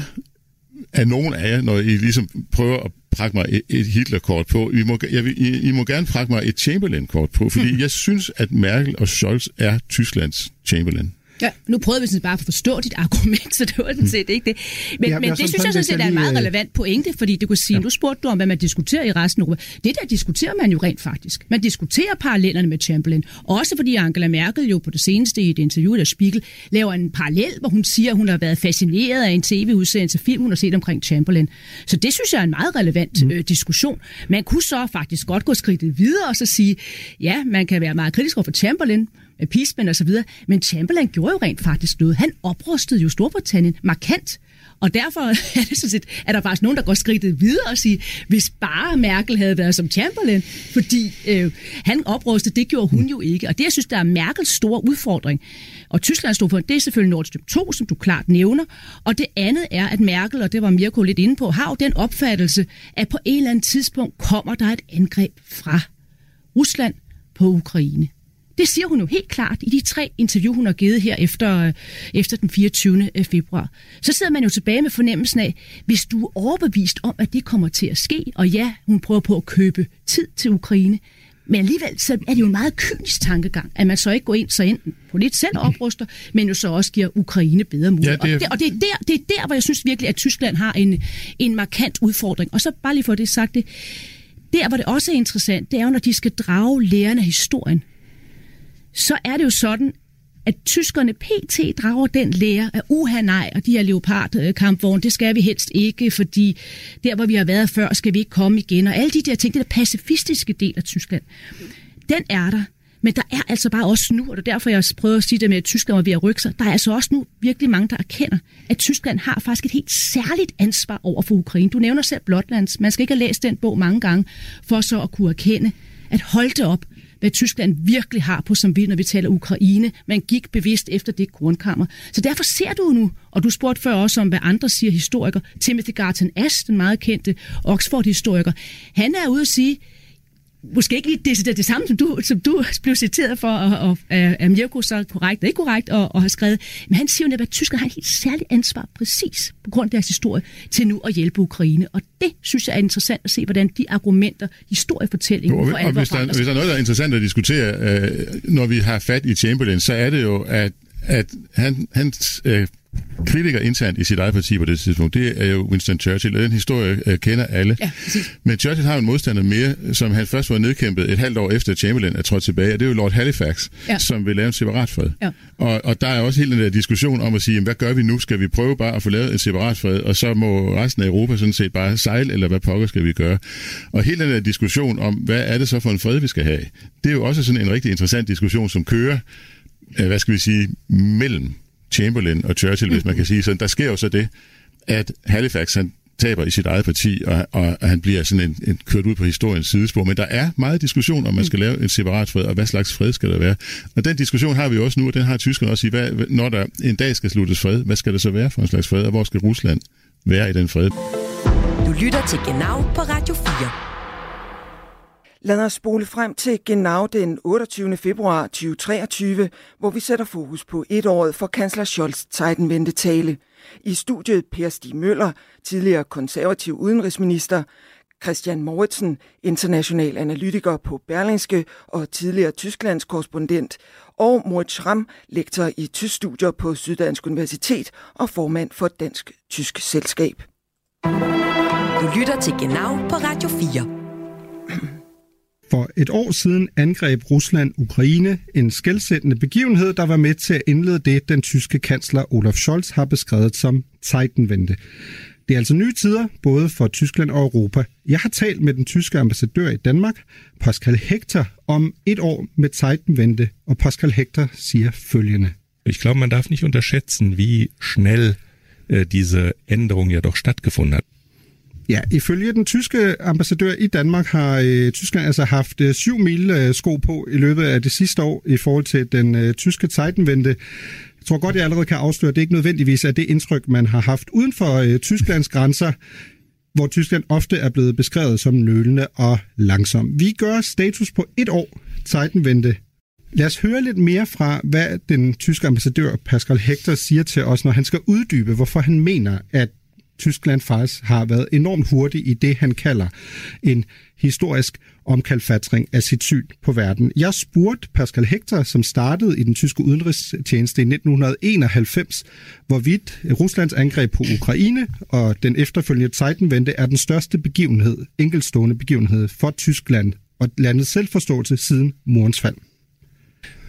af nogen af jer, når I ligesom prøver at prakke mig et, et Hitler-kort på. I må, jeg vil, I, I må gerne prakke mig et Chamberlain-kort på, fordi jeg synes, at Merkel og Scholz er Tysklands Chamberlain. Ja, nu prøvede vi sådan bare at forstå dit argument, så det var sådan set ikke det. Men, ja, men det synes jeg sådan set er en meget relevant pointe, fordi det kunne sige, ja. nu spurgte du om, hvad man diskuterer i resten af Europa. Det der diskuterer man jo rent faktisk. Man diskuterer parallellerne med Chamberlain. Også fordi Angela Merkel jo på det seneste i et interview der Spiegel laver en parallel, hvor hun siger, at hun har været fascineret af en tv-udsendelse, film, hun har set omkring Chamberlain. Så det synes jeg er en meget relevant mm. øh, diskussion. Man kunne så faktisk godt gå skridtet videre og så sige, ja, man kan være meget kritisk over for Chamberlain, Peaceman og så videre. Men Chamberlain gjorde jo rent faktisk noget. Han oprustede jo Storbritannien markant. Og derfor er, det sådan set, er der faktisk nogen, der går skridtet videre og siger, hvis bare Merkel havde været som Chamberlain, fordi øh, han oprustede, det gjorde hun jo ikke. Og det, jeg synes, der er Merkels store udfordring, og Tyskland stod udfordring, det er selvfølgelig Nord Stream 2, som du klart nævner. Og det andet er, at Merkel, og det var Mirko lidt inde på, har jo den opfattelse, at på et eller andet tidspunkt kommer der et angreb fra Rusland på Ukraine. Det siger hun jo helt klart i de tre interview, hun har givet her efter, efter den 24. Øh, februar. Så sidder man jo tilbage med fornemmelsen af, hvis du er overbevist om, at det kommer til at ske, og ja, hun prøver på at købe tid til Ukraine, men alligevel så er det jo en meget kynisk tankegang, at man så ikke går ind så enten på lidt selv opruster, men jo så også giver Ukraine bedre muligheder. Ja, det er... Og, det, og det, er der, det er der, hvor jeg synes virkelig, at Tyskland har en, en markant udfordring. Og så bare lige for det sagt det, der hvor det også er interessant, det er jo, når de skal drage lærerne af historien så er det jo sådan, at tyskerne pt. drager den lære af uha nej, og de her leopardkampvogne, det skal vi helst ikke, fordi der, hvor vi har været før, skal vi ikke komme igen. Og alle de der ting, det der pacifistiske del af Tyskland, den er der. Men der er altså bare også nu, og det er derfor, jeg prøver at sige det med, at Tyskland var ved at rykke sig, der er altså også nu virkelig mange, der erkender, at Tyskland har faktisk et helt særligt ansvar over for Ukraine. Du nævner selv Blotlands. Man skal ikke have læst den bog mange gange, for så at kunne erkende, at holde det op, hvad Tyskland virkelig har på som vi, når vi taler Ukraine. Man gik bevidst efter det kornkammer. Så derfor ser du nu, og du spurgte før også om, hvad andre siger historikere, Timothy Garton Ash, den meget kendte Oxford-historiker, han er ude at sige, måske ikke lige det, det, samme, som du, som du blev citeret for, og, og er Mirko så korrekt og ikke korrekt, og, og har skrevet. Men han siger jo netop, at tyskerne har et helt særligt ansvar, præcis på grund af deres historie, til nu at hjælpe Ukraine. Og det synes jeg er interessant at se, hvordan de argumenter, historiefortællingen for alvor hvis der, hvis der er noget, der er interessant at diskutere, øh, når vi har fat i Chamberlain, så er det jo, at at han, hans øh, kritiker internt i sit eget parti på det tidspunkt, det er jo Winston Churchill, og den historie øh, kender alle. Ja, Men Churchill har en modstander mere, som han først var nedkæmpet et halvt år efter Chamberlain er trådt tilbage, og det er jo Lord Halifax, Ja. som vil lave en separat fred. Ja. Og, og der er også hele den der diskussion om at sige, jamen, hvad gør vi nu? Skal vi prøve bare at få lavet en separat fred, og så må resten af Europa sådan set bare sejle, eller hvad pokker skal vi gøre? Og hele den der diskussion om, hvad er det så for en fred, vi skal have? Det er jo også sådan en rigtig interessant diskussion, som kører, Øh, hvad skal vi sige, mellem Chamberlain og Churchill, hvis man kan sige sådan. Der sker jo så det, at Halifax han taber i sit eget parti, og, og, og han bliver sådan en, en kørt ud på historiens sidespor. Men der er meget diskussion, om man skal lave en separat fred, og hvad slags fred skal der være. Og den diskussion har vi også nu, og den har tyskerne også i, hvad, når der en dag skal sluttes fred, hvad skal det så være for en slags fred, og hvor skal Rusland være i den fred? Du lytter til Genau på Radio 4. Lad os spole frem til genau den 28. februar 2023, hvor vi sætter fokus på et år for kansler Scholz Zeitenwende tale. I studiet Per Stig Møller, tidligere konservativ udenrigsminister, Christian Moritzen, international analytiker på Berlingske og tidligere Tysklands korrespondent, og Moritz Schramm, lektor i tysk studier på Syddansk Universitet og formand for Dansk Tysk Selskab. Du lytter til Genau på Radio 4. For et år siden angreb Rusland Ukraine, en skældsættende begivenhed, der var med til at indlede det, den tyske kansler Olaf Scholz har beskrevet som Zeitenwende. Det er altså nye tider, både for Tyskland og Europa. Jeg har talt med den tyske ambassadør i Danmark, Pascal Hector, om et år med Zeitenwende, og Pascal Hector siger følgende. Ich glaube, man darf nicht unterschätzen, wie schnell äh, diese Änderung ja doch stattgefunden hat. Ja, ifølge den tyske ambassadør i Danmark har øh, Tyskland altså haft øh, 7 mil øh, sko på i løbet af det sidste år i forhold til den øh, tyske Zeitenwende. Jeg tror godt, jeg allerede kan afsløre, at det ikke nødvendigvis er det indtryk, man har haft uden for øh, Tysklands grænser, hvor Tyskland ofte er blevet beskrevet som nølende og langsom. Vi gør status på et år Zeitenwende. Lad os høre lidt mere fra, hvad den tyske ambassadør Pascal Hector siger til os, når han skal uddybe, hvorfor han mener, at Tyskland faktisk har været enormt hurtig i det, han kalder en historisk omkalfatring af sit syn på verden. Jeg spurgte Pascal Hector, som startede i den tyske udenrigstjeneste i 1991, hvorvidt Ruslands angreb på Ukraine og den efterfølgende Zeitenwende er den største begivenhed, enkeltstående begivenhed for Tyskland og landets selvforståelse siden murens fald.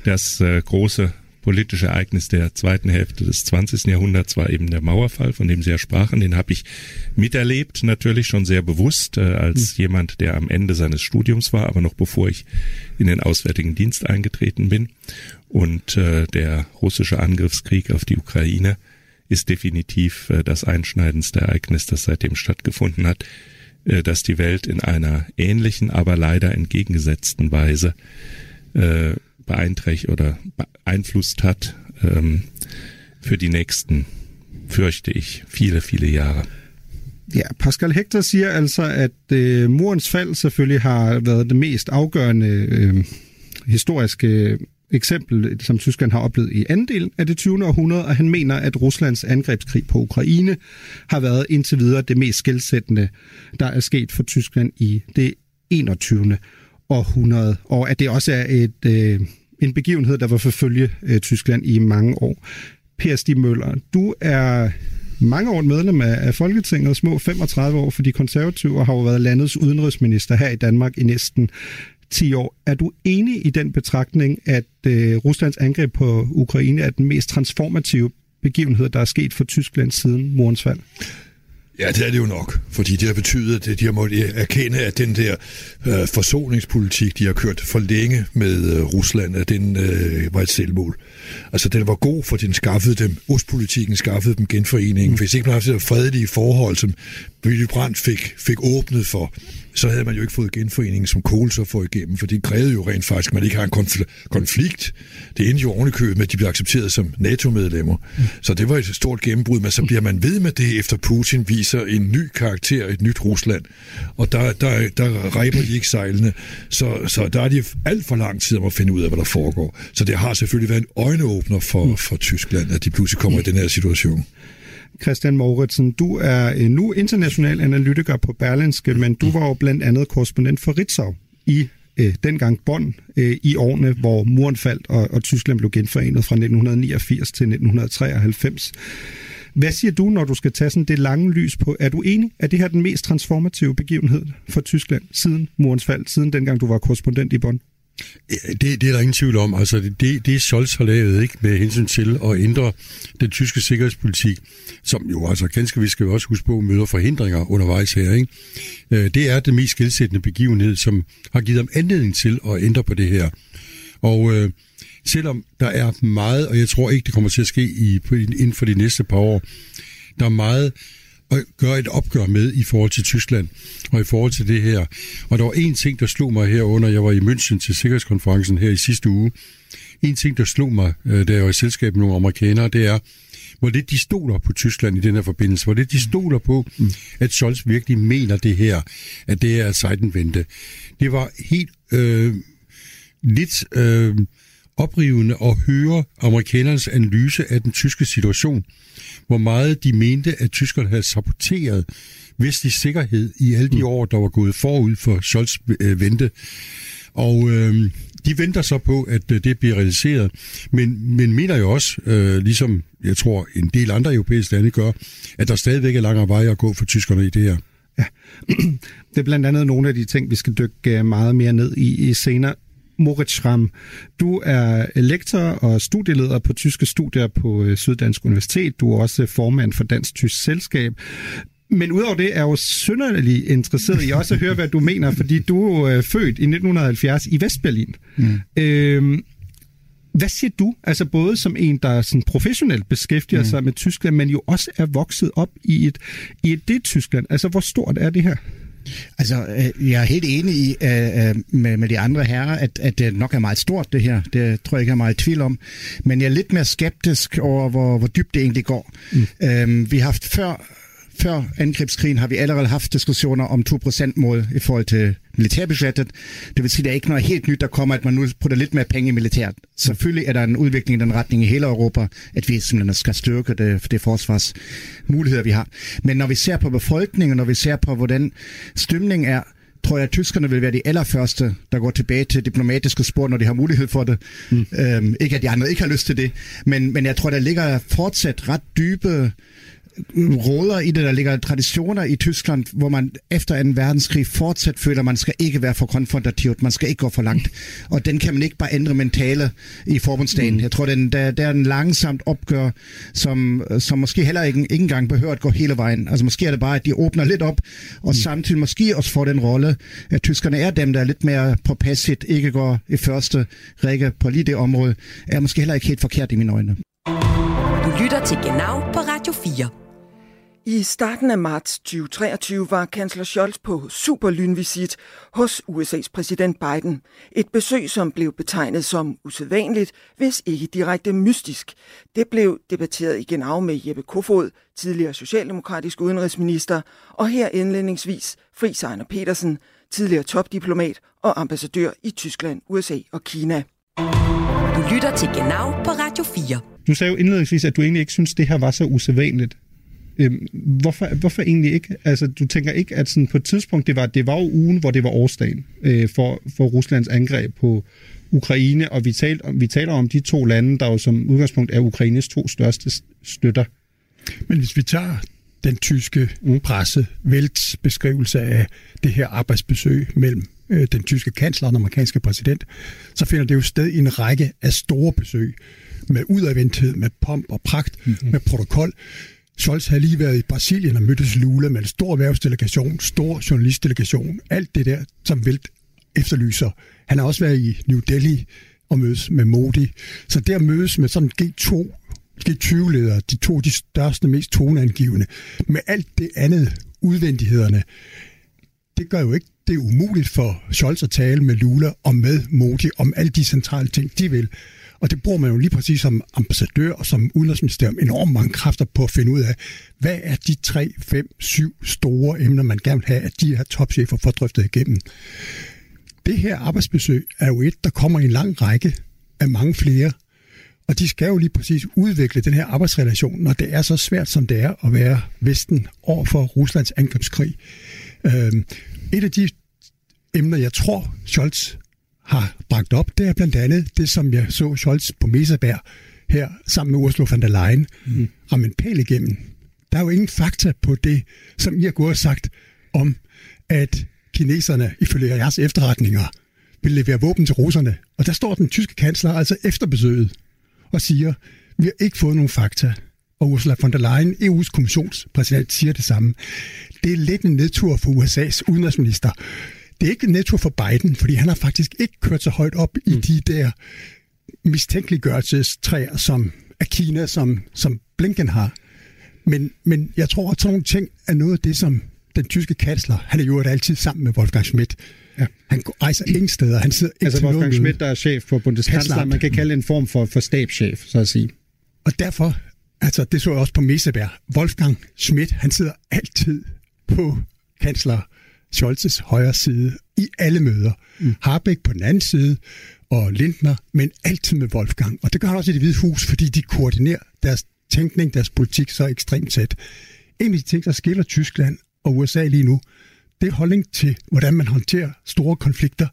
Das äh, øh, große politische Ereignis der zweiten Hälfte des 20. Jahrhunderts war eben der Mauerfall, von dem Sie ja sprachen. Den habe ich miterlebt, natürlich schon sehr bewusst, äh, als jemand, der am Ende seines Studiums war, aber noch bevor ich in den Auswärtigen Dienst eingetreten bin. Und äh, der russische Angriffskrieg auf die Ukraine ist definitiv äh, das einschneidendste Ereignis, das seitdem stattgefunden hat, dass die Welt in einer ähnlichen, aber leider entgegengesetzten Weise äh, beeinträchtigt oder beeinflusst hat ähm, für die nächsten, fürchte ich, viele, viele Jahre. Ja, Pascal Hector siger altså, at øh, murens fald selvfølgelig har været det mest afgørende øh, historiske eksempel, som Tyskland har oplevet i anden del af det 20. århundrede, og han mener, at Ruslands angrebskrig på Ukraine har været indtil videre det mest skældsættende, der er sket for Tyskland i det 21 århundrede, og at det også er et, øh, en begivenhed, der var forfølge øh, Tyskland i mange år. Per Stig Møller, du er mange år medlem af, Folketinget, små 35 år for de konservative, og har jo været landets udenrigsminister her i Danmark i næsten 10 år. Er du enig i den betragtning, at øh, Ruslands angreb på Ukraine er den mest transformative begivenhed, der er sket for Tyskland siden murens fald? Ja, det er det jo nok, fordi det har betydet, at de har måttet erkende, at den der øh, forsoningspolitik, de har kørt for længe med øh, Rusland, at den øh, var et selvmål. Altså, den var god, for den skaffede dem, Ostpolitikken skaffede dem genforeningen. Mm. Hvis ikke man havde fredelige forhold, som Willy Brandt fik, fik åbnet for, så havde man jo ikke fået genforeningen, som Kohl så får igennem, for det krævede jo rent faktisk, at man ikke har en konfl- konflikt. Det endte jo ovenikøbet med, at de blev accepteret som NATO-medlemmer. Mm. Så det var et stort gennembrud, men så bliver man ved med det, efter Putin viser en ny karakter, et nyt Rusland. Og der, der, der ræber de ikke sejlene, så, så der er de alt for lang tid om at finde ud af, hvad der foregår. Så det har selvfølgelig været en øjenåbner for, for Tyskland, at de pludselig kommer i den her situation. Christian Mauritsen, du er øh, nu international analytiker på Berlinske, men du var jo blandt andet korrespondent for Ritzau i øh, dengang Bonn øh, i årene, hvor muren faldt og, og Tyskland blev genforenet fra 1989 til 1993. Hvad siger du, når du skal tage sådan det lange lys på? Er du enig, at det her er den mest transformative begivenhed for Tyskland siden murens fald, siden dengang du var korrespondent i Bonn? Det, det er der ingen tvivl om. Altså, det, det Scholz har lavet ikke, med hensyn til at ændre den tyske sikkerhedspolitik, som jo altså ganske vi skal jo også huske på møder forhindringer undervejs her, ikke? Øh, det er den mest skilsættende begivenhed, som har givet ham anledning til at ændre på det her. Og øh, selvom der er meget, og jeg tror ikke, det kommer til at ske i, inden for de næste par år, der er meget gøre et opgør med i forhold til Tyskland og i forhold til det her. Og der var en ting, der slog mig herunder, jeg var i München til Sikkerhedskonferencen her i sidste uge. En ting, der slog mig, øh, da jeg var i selskab med nogle amerikanere, det er, hvor lidt de stoler på Tyskland i den her forbindelse, hvor lidt de stoler på, mm. at Scholz virkelig mener det her, at det er sejtenvente. Det var helt øh, lidt øh, oprivende at høre amerikanernes analyse af den tyske situation hvor meget de mente, at tyskerne havde saboteret vestlig sikkerhed i alle de mm. år, der var gået forud for Scholz øh, vente. Og øh, de venter så på, at øh, det bliver realiseret, men, men mener jo også, øh, ligesom jeg tror en del andre europæiske lande gør, at der stadigvæk er langere veje at gå for tyskerne i det her. Ja, det er blandt andet nogle af de ting, vi skal dykke øh, meget mere ned i, i senere. Moritz Schramm, du er lektor og studieleder på tyske studier på øh, Syddansk Universitet. Du er også formand for Dansk Tysk Selskab. Men udover det er jeg jo synderligt interesseret i også at høre, hvad du mener, fordi du er født i 1970 i Vestberlin. Mm. Øhm, hvad siger du, altså både som en, der sådan professionelt beskæftiger mm. sig med Tyskland, men jo også er vokset op i et, i et det Tyskland? Altså, hvor stort er det her? Altså, øh, jeg er helt enig i, øh, øh, med, med de andre herrer, at, at det nok er meget stort, det her. Det tror jeg ikke, jeg er meget i tvivl om. Men jeg er lidt mere skeptisk over, hvor, hvor dybt det egentlig går. Mm. Øhm, vi har haft før før angrebskrigen har vi allerede haft diskussioner om 2%-mål i forhold til militærbudgettet. Det vil sige, at der er ikke noget helt nyt, der kommer, at man nu putter lidt mere penge i militæret. Selvfølgelig er der en udvikling i den retning i hele Europa, at vi simpelthen skal styrke det, det forsvarsmuligheder, vi har. Men når vi ser på befolkningen, når vi ser på, hvordan stemningen er, tror jeg, at tyskerne vil være de allerførste, der går tilbage til diplomatiske spor, når de har mulighed for det. Mm. Øhm, ikke at de andre ikke har lyst til det, men, men jeg tror, der ligger fortsat ret dybe råder i det, der ligger traditioner i Tyskland, hvor man efter en verdenskrig fortsat føler, at man skal ikke være for konfrontativt, man skal ikke gå for langt. Og den kan man ikke bare ændre mentale i forbundsdagen. Mm. Jeg tror, den, der, der er en langsomt opgør, som, som måske heller ikke, ikke engang behøver at gå hele vejen. Altså måske er det bare, at de åbner lidt op, og mm. samtidig måske også får den rolle, at tyskerne er dem, der er lidt mere påpasset, ikke går i første række på lige det område, er måske heller ikke helt forkert i mine øjne. Du lytter til Genau på Radio 4. I starten af marts 2023 var kansler Scholz på superlynvisit hos USA's præsident Biden. Et besøg, som blev betegnet som usædvanligt, hvis ikke direkte mystisk. Det blev debatteret igen af med Jeppe Kofod, tidligere socialdemokratisk udenrigsminister, og her indledningsvis Fri Ejner Petersen, tidligere topdiplomat og ambassadør i Tyskland, USA og Kina. Du lytter til Genau på Radio 4. Du sagde jo indledningsvis, at du egentlig ikke synes, det her var så usædvanligt. Øhm, hvorfor, hvorfor egentlig ikke? Altså, du tænker ikke, at sådan på et tidspunkt, det var, det var jo ugen, hvor det var årsdagen øh, for, for Ruslands angreb på Ukraine, og vi, talt, vi taler om de to lande, der jo som udgangspunkt er Ukraines to største støtter. Men hvis vi tager den tyske presse Velts beskrivelse af det her arbejdsbesøg mellem øh, den tyske kansler og den amerikanske præsident, så finder det jo sted i en række af store besøg med udadvendthed, med pomp og pragt, mm-hmm. med protokol. Scholz havde lige været i Brasilien og mødtes Lula med en stor erhvervsdelegation, stor journalistdelegation, alt det der, som Velt efterlyser. Han har også været i New Delhi og mødes med Modi. Så der mødes med sådan G2 G20-ledere, de to de største, mest toneangivende, med alt det andet udvendighederne, det gør jo ikke det er umuligt for Scholz at tale med Lula og med Modi om alle de centrale ting, de vil. Og det bruger man jo lige præcis som ambassadør og som udenrigsministerium enormt mange kræfter på at finde ud af, hvad er de tre, fem, syv store emner, man gerne vil have, at de her topchefer får drøftet igennem. Det her arbejdsbesøg er jo et, der kommer i en lang række af mange flere, og de skal jo lige præcis udvikle den her arbejdsrelation, når det er så svært, som det er at være Vesten over for Ruslands angrebskrig. Øhm, et af de emner, jeg tror, Scholz har bragt op, det er blandt andet det, som jeg så Scholz på Meseberg her sammen med Ursula von der Leyen mm. ramme en pæl igennem. Der er jo ingen fakta på det, som I har gået og sagt om, at kineserne, ifølge jeres efterretninger, vil levere våben til russerne. Og der står den tyske kansler altså efter besøget og siger, vi har ikke fået nogen fakta. Og Ursula von der Leyen, EU's kommissionspræsident, siger det samme. Det er lidt en nedtur for USA's udenrigsminister. Det er ikke nedtur for Biden, fordi han har faktisk ikke kørt så højt op mm. i de der mistænkeliggørelsestræer, som af Kina, som, som Blinken har. Men, men jeg tror, at sådan nogle ting er noget af det, som den tyske kansler, han er jo altid sammen med Wolfgang Schmidt. Ja. Han rejser ingen steder. Han sidder ikke altså til Wolfgang Schmidt, der er chef for Bundeskansler, man kan kalde en form for, for stabschef, så at sige. Og derfor, altså det så jeg også på Meseberg, Wolfgang Schmidt, han sidder altid på kansler Scholzes højre side i alle møder. Mm. Harbeck på den anden side, og Lindner, men altid med Wolfgang. Og det gør han også i det hvide hus, fordi de koordinerer deres tænkning, deres politik så ekstremt tæt. En af de ting, der skiller Tyskland og USA lige nu, det er holdning til, hvordan man håndterer store konflikter.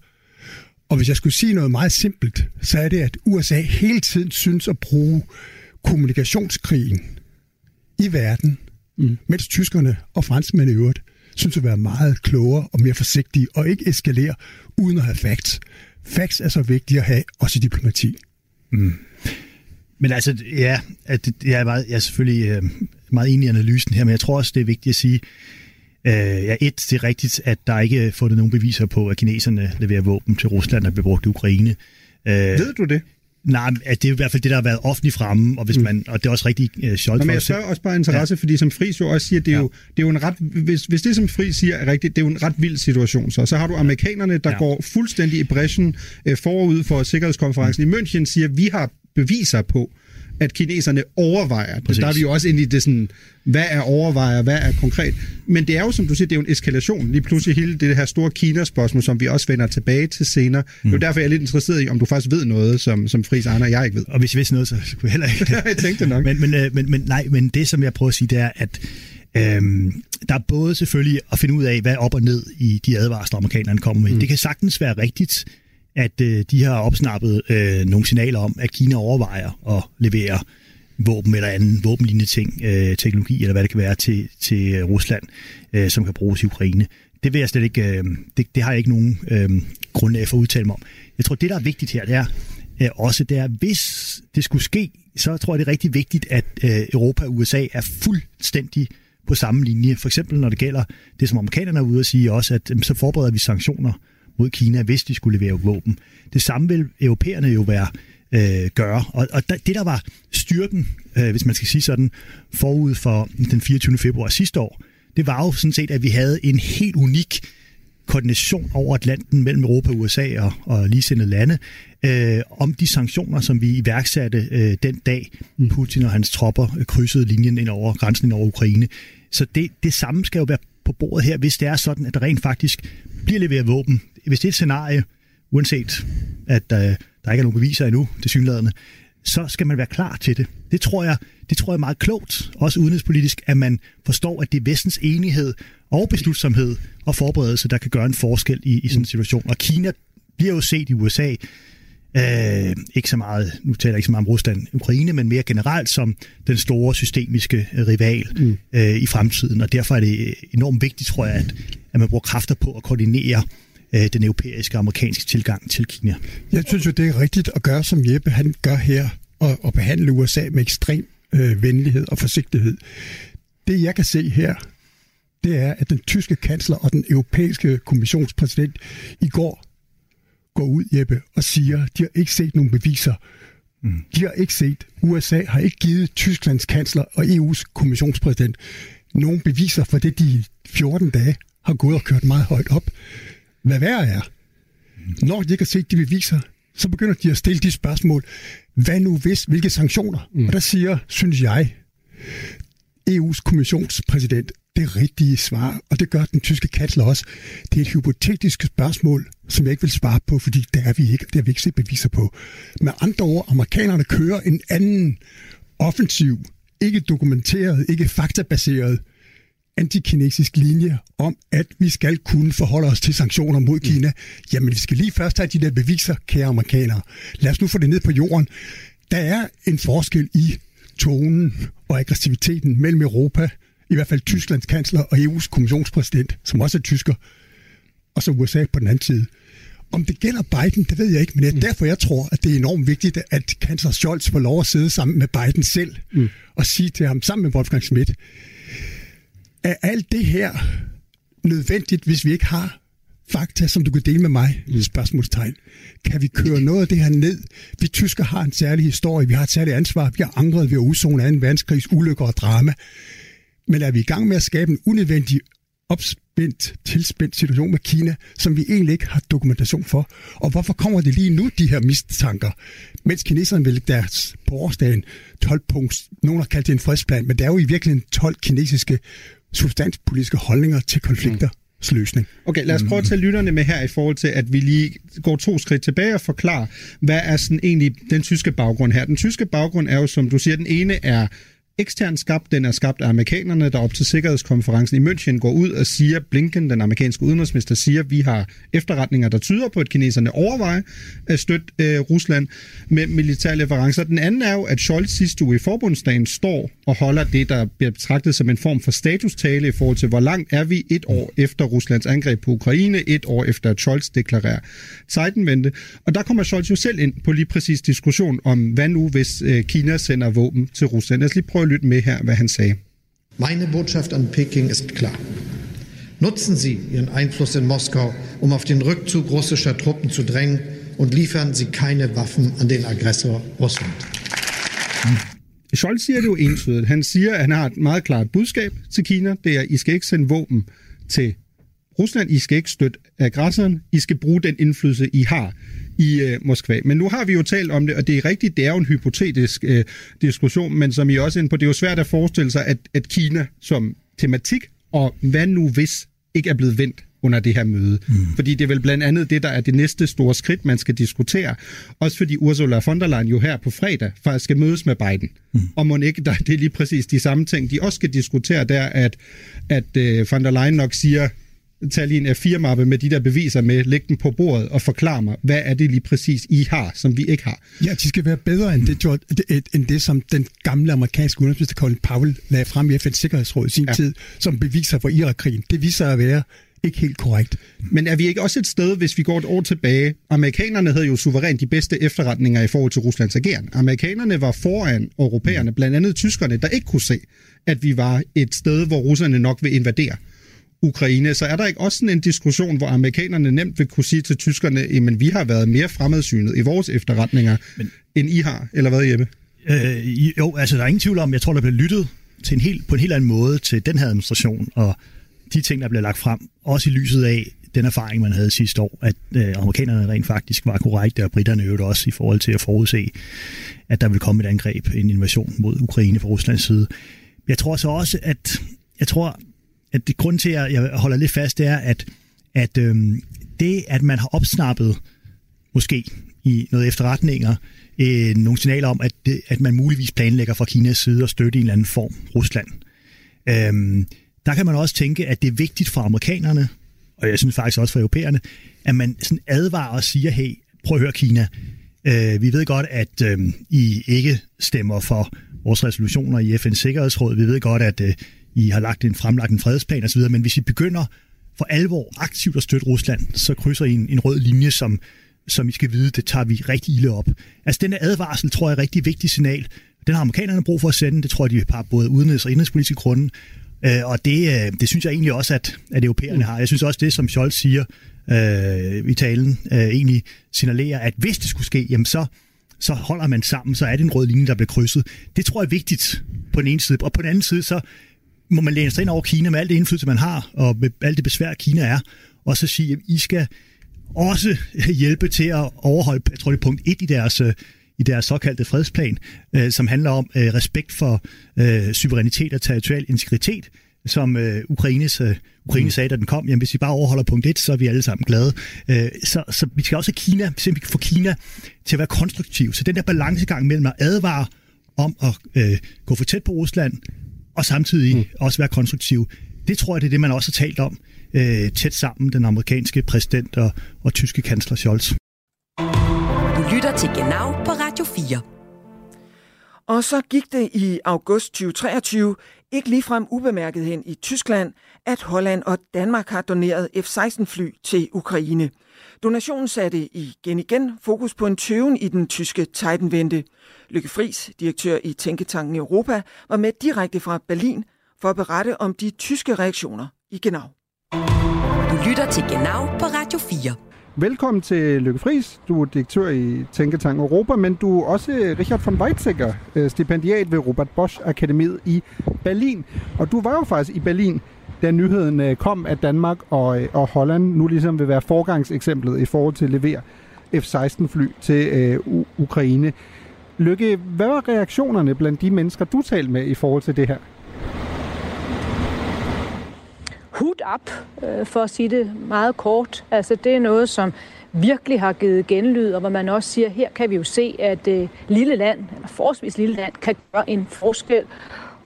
Og hvis jeg skulle sige noget meget simpelt, så er det, at USA hele tiden synes at bruge kommunikationskrigen i verden, mm. mens tyskerne og franskmændene i øvrigt synes at være meget klogere og mere forsigtige og ikke eskalere uden at have facts. Facts er så vigtige at have, også i diplomati. Mm. Men altså, ja, at jeg, er meget, jeg er selvfølgelig øh, meget enig i analysen her, men jeg tror også, det er vigtigt at sige, øh, ja, et, det er rigtigt, at der ikke er fundet nogen beviser på, at kineserne leverer våben til Rusland, der bliver brugt i Ukraine. Øh, Ved du det? Nej, at det er i hvert fald det, der har været offentligt fremme, og, hvis Mm. man, og det er også rigtig uh, sjovt. Men jeg spørger også bare interesse, ja. fordi som Friis jo også siger, det er, ja. jo, det er jo en ret, hvis, hvis det som Friis siger er rigtigt, det er jo en ret vild situation. Så, så har du amerikanerne, der ja. går fuldstændig i bræschen øh, forud for sikkerhedskonferencen mm. i München, siger, vi har beviser på, at kineserne overvejer. det. Præcis. Der er vi jo også inde i det sådan, hvad er overvejer, hvad er konkret. Men det er jo, som du siger, det er jo en eskalation. Lige pludselig hele det her store Kina-spørgsmål, som vi også vender tilbage til senere. Mm. Det er jo derfor, jeg er lidt interesseret i, om du faktisk ved noget, som, som Friis Arne og jeg ikke ved. Og hvis jeg vidste noget, så kunne jeg heller ikke. jeg tænkte nok. Men, men, øh, men, men, nej, men det, som jeg prøver at sige, det er, at Øhm, der er både selvfølgelig at finde ud af, hvad op og ned i de advarsler, amerikanerne kommer med. Mm. Det kan sagtens være rigtigt, at øh, de har opsnappet øh, nogle signaler om, at Kina overvejer at levere våben eller anden våbenlignende ting, øh, teknologi eller hvad det kan være til, til øh, Rusland, øh, som kan bruges i Ukraine. Det vil jeg slet ikke, øh, det, det har jeg ikke nogen øh, grundlag for at udtale mig om. Jeg tror, det der er vigtigt her, det er øh, også, det er, hvis det skulle ske, så tror jeg, det er rigtig vigtigt, at øh, Europa og USA er fuldstændig på samme linje. For eksempel når det gælder det, som amerikanerne er ude at sige også, at øh, så forbereder vi sanktioner mod Kina, hvis de skulle levere våben. Det samme vil europæerne jo være øh, gøre. Og, og det, der var styrken, øh, hvis man skal sige sådan, forud for den 24. februar sidste år, det var jo sådan set, at vi havde en helt unik koordination over Atlanten mellem Europa, USA og, og ligesindede lande øh, om de sanktioner, som vi iværksatte øh, den dag, Putin og hans tropper øh, krydsede linjen ind over grænsen ind over Ukraine. Så det, det samme skal jo være på bordet her, hvis det er sådan, at der rent faktisk bliver leveret våben. Hvis det er et scenarie, uanset at øh, der ikke er nogen beviser endnu, det synlædende, så skal man være klar til det. Det tror jeg, det tror jeg er meget klogt, også udenrigspolitisk, at man forstår, at det er vestens enighed og beslutsomhed og forberedelse, der kan gøre en forskel i, i sådan en situation. Og Kina bliver jo set i USA, øh, ikke så meget, nu taler jeg ikke så meget om Rusland Ukraine, men mere generelt som den store systemiske øh, rival mm. øh, i fremtiden. Og derfor er det enormt vigtigt, tror jeg, at, at man bruger kræfter på at koordinere øh, den europæiske og amerikanske tilgang til Kina. Jeg synes jo, det er rigtigt at gøre, som Jeppe han gør her, og, og behandle USA med ekstrem øh, venlighed og forsigtighed. Det jeg kan se her, det er, at den tyske kansler og den europæiske kommissionspræsident i går går ud, Jeppe, og siger, de har ikke set nogen beviser. Mm. De har ikke set, USA har ikke givet Tysklands kansler og EU's kommissionspræsident nogen beviser for det, de 14 dage har gået og kørt meget højt op. Hvad værre er, når de ikke har set de beviser, så begynder de at stille de spørgsmål. Hvad nu hvis? Hvilke sanktioner? Mm. Og der siger, synes jeg, EU's kommissionspræsident, det rigtige svar, og det gør den tyske kansler også. Det er et hypotetisk spørgsmål, som jeg ikke vil svare på, fordi det er vi ikke, det har vi ikke set beviser på. Med andre ord, amerikanerne kører en anden offensiv, ikke dokumenteret, ikke faktabaseret antikinesisk linje om, at vi skal kunne forholde os til sanktioner mod Kina. Jamen, vi skal lige først have de der beviser, kære amerikanere. Lad os nu få det ned på jorden. Der er en forskel i tonen og aggressiviteten mellem Europa, i hvert fald Tysklands kansler og EU's kommissionspræsident, som også er tysker, og så USA på den anden side. Om det gælder Biden, det ved jeg ikke, men det er derfor, jeg tror, at det er enormt vigtigt, at kansler Scholz får lov at sidde sammen med Biden selv mm. og sige til ham, sammen med Wolfgang Schmidt, er alt det her nødvendigt, hvis vi ikke har fakta, som du kan dele med mig? Mm. Spørgsmålstegn. Kan vi køre noget af det her ned? Vi tysker har en særlig historie, vi har et særligt ansvar, vi har angret ved at udzone 2. verdenskrigs ulykker og drama. Men er vi i gang med at skabe en unødvendig opspændt, tilspændt situation med Kina, som vi egentlig ikke har dokumentation for. Og hvorfor kommer det lige nu, de her mistanker? Mens kineserne vil deres på årsdagen 12 punkts, nogen har kaldt det en fredsplan, men det er jo i virkeligheden 12 kinesiske substanspolitiske holdninger til konflikter. Mm løsning. Okay, lad os prøve at tage lytterne med her i forhold til, at vi lige går to skridt tilbage og forklarer, hvad er sådan egentlig den tyske baggrund her. Den tyske baggrund er jo, som du siger, den ene er ekstern skabt. Den er skabt af amerikanerne, der op til sikkerhedskonferencen i München går ud og siger, Blinken, den amerikanske udenrigsminister, siger, at vi har efterretninger, der tyder på, at kineserne overvejer at støtte øh, Rusland med militære leverancer. Den anden er jo, at Scholz sidste uge i forbundsdagen står og holder det, der bliver betragtet som en form for statustale i forhold til, hvor langt er vi et år efter Ruslands angreb på Ukraine, et år efter at Scholz deklarerer Zeitenwende. Og der kommer Scholz jo selv ind på lige præcis diskussion om, hvad nu hvis øh, Kina sender våben til Rusland. Lad os lige prøve her, hvad han sagde. Meine Botschaft an Peking ist klar. Nutzen Sie Ihren Einfluss in Moskau, um auf den Rückzug russischer Truppen zu drängen und liefern Sie keine Waffen an den Aggressor Russland. Scholz siger det jo entydigt. Han siger, at han har et meget klart budskab til Kina. Det er, I skal ikke sende våben til Rusland. I skal ikke støtte aggressoren. I skal bruge den indflydelse, I har i øh, Moskva. Men nu har vi jo talt om det, og det er rigtigt, det er jo en hypotetisk øh, diskussion, men som I også er inde på, det er jo svært at forestille sig, at, at Kina som tematik, og hvad nu hvis ikke er blevet vendt under det her møde. Mm. Fordi det er vel blandt andet det, der er det næste store skridt, man skal diskutere. Også fordi Ursula von der Leyen jo her på fredag faktisk skal mødes med Biden. Mm. Og må ikke, der, det er lige præcis de samme ting, de også skal diskutere der, at, at uh, von der Leyen nok siger, tag lige en A4-mappe med de der beviser med, læg dem på bordet og forklar mig, hvad er det lige præcis, I har, som vi ikke har? Ja, de skal være bedre end det, George, end det som den gamle amerikanske udenrigsminister Colin Powell lagde frem i FN's Sikkerhedsråd i sin ja. tid, som beviser for Irak-krigen. Det viser at være ikke helt korrekt. Men er vi ikke også et sted, hvis vi går et år tilbage? Amerikanerne havde jo suverænt de bedste efterretninger i forhold til Ruslands ageren. Amerikanerne var foran europæerne, blandt andet tyskerne, der ikke kunne se, at vi var et sted, hvor russerne nok vil invadere. Ukraine, så er der ikke også sådan en diskussion, hvor amerikanerne nemt vil kunne sige til tyskerne, at vi har været mere fremadsynet i vores efterretninger, Men, end I har, eller hvad, Jeppe? Øh, jo, altså der er ingen tvivl om, jeg tror, der bliver lyttet til en helt, på en helt anden måde til den her administration, og de ting, der bliver lagt frem, også i lyset af den erfaring, man havde sidste år, at øh, amerikanerne rent faktisk var korrekte, og britterne øvrigt også i forhold til at forudse, at der vil komme et angreb, en invasion mod Ukraine fra Ruslands side. Jeg tror så også, at jeg tror, at det grund til, at jeg holder lidt fast, det er, at, at øhm, det, at man har opsnappet måske i noget efterretninger, øh, nogle signaler om, at, det, at man muligvis planlægger fra Kinas side at støtte i en eller anden form Rusland. Øhm, der kan man også tænke, at det er vigtigt for amerikanerne, og jeg synes faktisk også for europæerne, at man sådan advarer og siger, hey, prøv at høre Kina, øh, vi ved godt, at øh, I ikke stemmer for vores resolutioner i FN's Sikkerhedsråd. Vi ved godt, at øh, i har lagt en, fremlagt en fredsplan osv., men hvis I begynder for alvor aktivt at støtte Rusland, så krydser I en, en rød linje, som, som I skal vide, det tager vi rigtig ilde op. Altså den advarsel, tror jeg, er et rigtig vigtigt signal. Den har amerikanerne brug for at sende, det tror jeg, de har både udenrigs- og indrigspolitiske grunde. Øh, og det, øh, det synes jeg egentlig også, at, at europæerne har. Jeg synes også, det som Scholz siger øh, i talen, øh, egentlig signalerer, at hvis det skulle ske, jamen så, så holder man sammen, så er det en rød linje, der bliver krydset. Det tror jeg er vigtigt på den ene side. Og på den anden side, så må man læne sig ind over Kina med alt det indflydelse, man har, og med alt det besvær, Kina er, og så sige, at I skal også hjælpe til at overholde, jeg tror det er punkt 1 i deres, øh, i deres såkaldte fredsplan, øh, som handler om øh, respekt for øh, suverænitet og territorial integritet, som øh, Ukraines, øh, Ukraine mm. sagde, da den kom, jamen hvis vi bare overholder punkt 1, så er vi alle sammen glade. Øh, så, så vi skal også have Kina, simpelthen få Kina til at være konstruktiv. Så den der balancegang mellem at advare om at øh, gå for tæt på Rusland, og samtidig mm. også være konstruktiv, det tror jeg, det er det, man også har talt om øh, tæt sammen, den amerikanske præsident og, og tyske kansler Scholz. Du lytter til Genau på Radio 4. Og så gik det i august 2023 ikke ligefrem ubemærket hen i Tyskland, at Holland og Danmark har doneret F-16-fly til Ukraine. Donationen satte igen igen fokus på en tøven i den tyske Titanvente. Lykke Friis, direktør i Tænketanken Europa, var med direkte fra Berlin for at berette om de tyske reaktioner i Genau. Du lytter til Genau på Radio 4. Velkommen til Lykke Friis. Du er direktør i Tænketank Europa, men du er også øh, Richard von Weizsäcker, øh, stipendiat ved Robert Bosch Akademiet i Berlin. Og du var jo faktisk i Berlin, da nyheden øh, kom, at Danmark og, og Holland nu ligesom vil være forgangseksemplet i forhold til at levere F-16-fly til øh, Ukraine. Lykke, hvad var reaktionerne blandt de mennesker, du talte med i forhold til det her? Hut op, øh, for at sige det meget kort. Altså, det er noget, som virkelig har givet genlyd, og hvor man også siger, her kan vi jo se, at øh, lille land, eller forholdsvis lille land, kan gøre en forskel,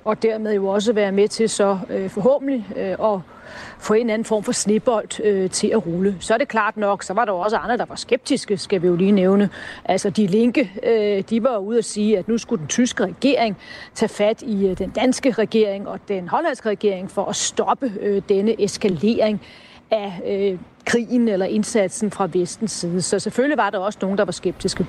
og dermed jo også være med til så øh, forhåbentlig øh, at få en anden form for snebold øh, til at rulle. Så er det klart nok, så var der også andre, der var skeptiske, skal vi jo lige nævne. Altså de linke, øh, de var ude at sige, at nu skulle den tyske regering tage fat i øh, den danske regering og den hollandske regering for at stoppe øh, denne eskalering af øh, krigen eller indsatsen fra vestens side. Så selvfølgelig var der også nogen, der var skeptiske.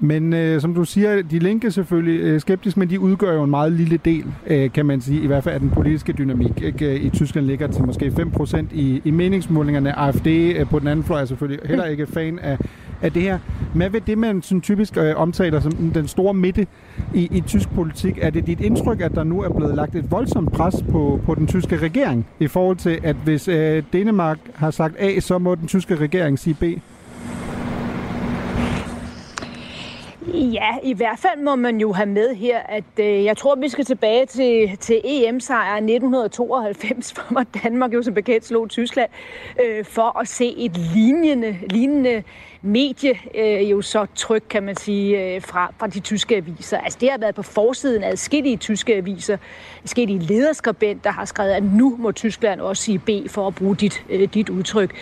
Men øh, som du siger, de linke selvfølgelig øh, skeptisk, men de udgør jo en meget lille del, øh, kan man sige, i hvert fald af den politiske dynamik. Ikke? Øh, I Tyskland ligger til måske 5% i, i meningsmålingerne. AFD øh, på den anden fløj er selvfølgelig heller ikke fan af, af det her. Hvad ved det, man sådan typisk øh, omtaler som den store midte i, i tysk politik? Er det dit indtryk, at der nu er blevet lagt et voldsomt pres på, på den tyske regering i forhold til, at hvis øh, Danmark har sagt A, så må den tyske regering sige B? Ja, i hvert fald må man jo have med her, at øh, jeg tror, vi skal tilbage til, til EM-sejren 1992, hvor Danmark jo som bekendt slog Tyskland, øh, for at se et lignende, lignende medie øh, jo så tryk, kan man sige, øh, fra, fra de tyske aviser. Altså det har været på forsiden af adskillige tyske aviser, forskellige lederskribenter har skrevet, at nu må Tyskland også sige B for at bruge dit, øh, dit udtryk.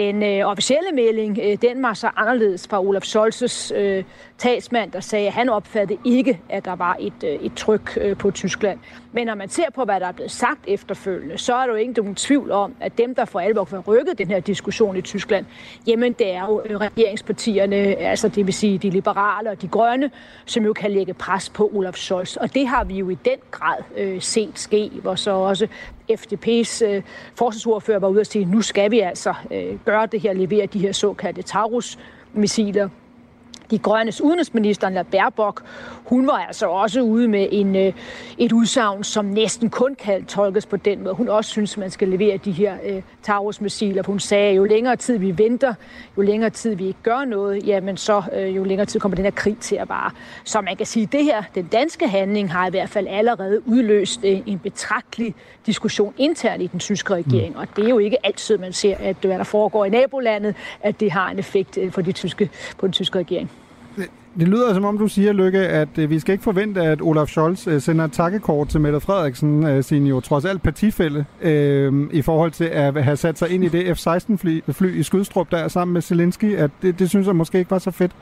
Den øh, officielle melding, øh, den var så anderledes fra Olaf Scholz's øh, talsmand, der sagde, at han opfattede ikke, at der var et, øh, et tryk øh, på Tyskland. Men når man ser på, hvad der er blevet sagt efterfølgende, så er der jo ikke nogen tvivl om, at dem, der for alvor har rykket den her diskussion i Tyskland, jamen det er jo øh, regeringspartierne, altså det vil sige de liberale og de grønne, som jo kan lægge pres på Olaf Scholz. Og det har vi jo i den grad øh, set ske, hvor så også FDP's øh, forsvarsordfører var ude og sige, nu skal vi altså øh, gøre det her, levere de her såkaldte Taurus-missiler de grønnes udenrigsminister, La Baerbock, hun var altså også ude med en, øh, et udsagn, som næsten kun kan tolkes på den måde. Hun også synes, man skal levere de her øh, Taurus-missiler. Hun sagde, jo længere tid vi venter, jo længere tid vi ikke gør noget, jamen så øh, jo længere tid kommer den her krig til at vare. Så man kan sige, at det her, den danske handling har i hvert fald allerede udløst øh, en betragtelig diskussion internt i den tyske regering. Og det er jo ikke altid, man ser, at hvad der foregår i nabolandet, at det har en effekt øh, for de tyske, på den tyske regering. Det lyder som om, du siger, Lykke, at øh, vi skal ikke forvente, at Olaf Scholz øh, sender et takkekort til Mette Frederiksen, øh, sin jo trods alt partifælde, øh, i forhold til at have sat sig ind i det F-16-fly fly i Skydstrup, der sammen med Zelensky. At det, det synes jeg måske ikke var så fedt.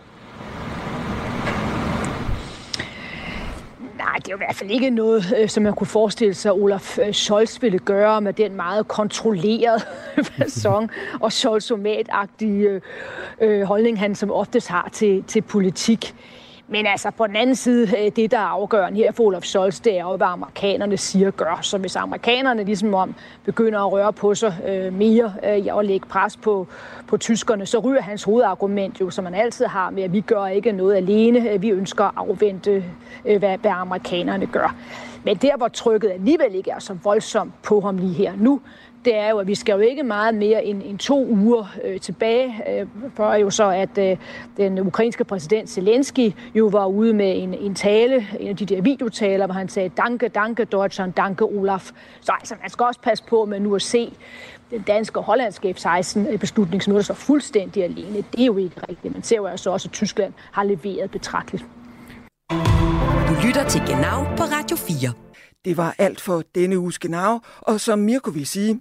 Det er jo i hvert fald ikke noget, øh, som man kunne forestille sig, Olaf øh, Scholz ville gøre med den meget kontrollerede fasong og scholzomat øh, øh, holdning, han som oftest har til, til politik. Men altså på den anden side, øh, det der er afgørende her for Olaf Scholz, det er jo, hvad amerikanerne siger gør. Så hvis amerikanerne ligesom om begynder at røre på sig øh, mere øh, og lægge pres på, på tyskerne, så ryger hans hovedargument jo, som man altid har med, at vi gør ikke noget alene. Øh, vi ønsker at afvente, øh, hvad, hvad amerikanerne gør. Men der, hvor trykket alligevel ikke er så voldsomt på ham lige her nu, det er jo, at vi skal jo ikke meget mere end, end to uger øh, tilbage, øh, før jo så, at øh, den ukrainske præsident Zelensky jo var ude med en, en tale, en af de der videotaler, hvor han sagde, danke, danke Deutschland, danke Olaf. Så altså, man skal også passe på med nu at se den danske og hollandske F-16-beslutning, som nu er så fuldstændig alene. Det er jo ikke rigtigt. Man ser jo altså også, at Tyskland har leveret betragteligt. Du lytter lytter til Genau på Radio 4. Det var alt for denne uges Genau, og som Mirko vil sige,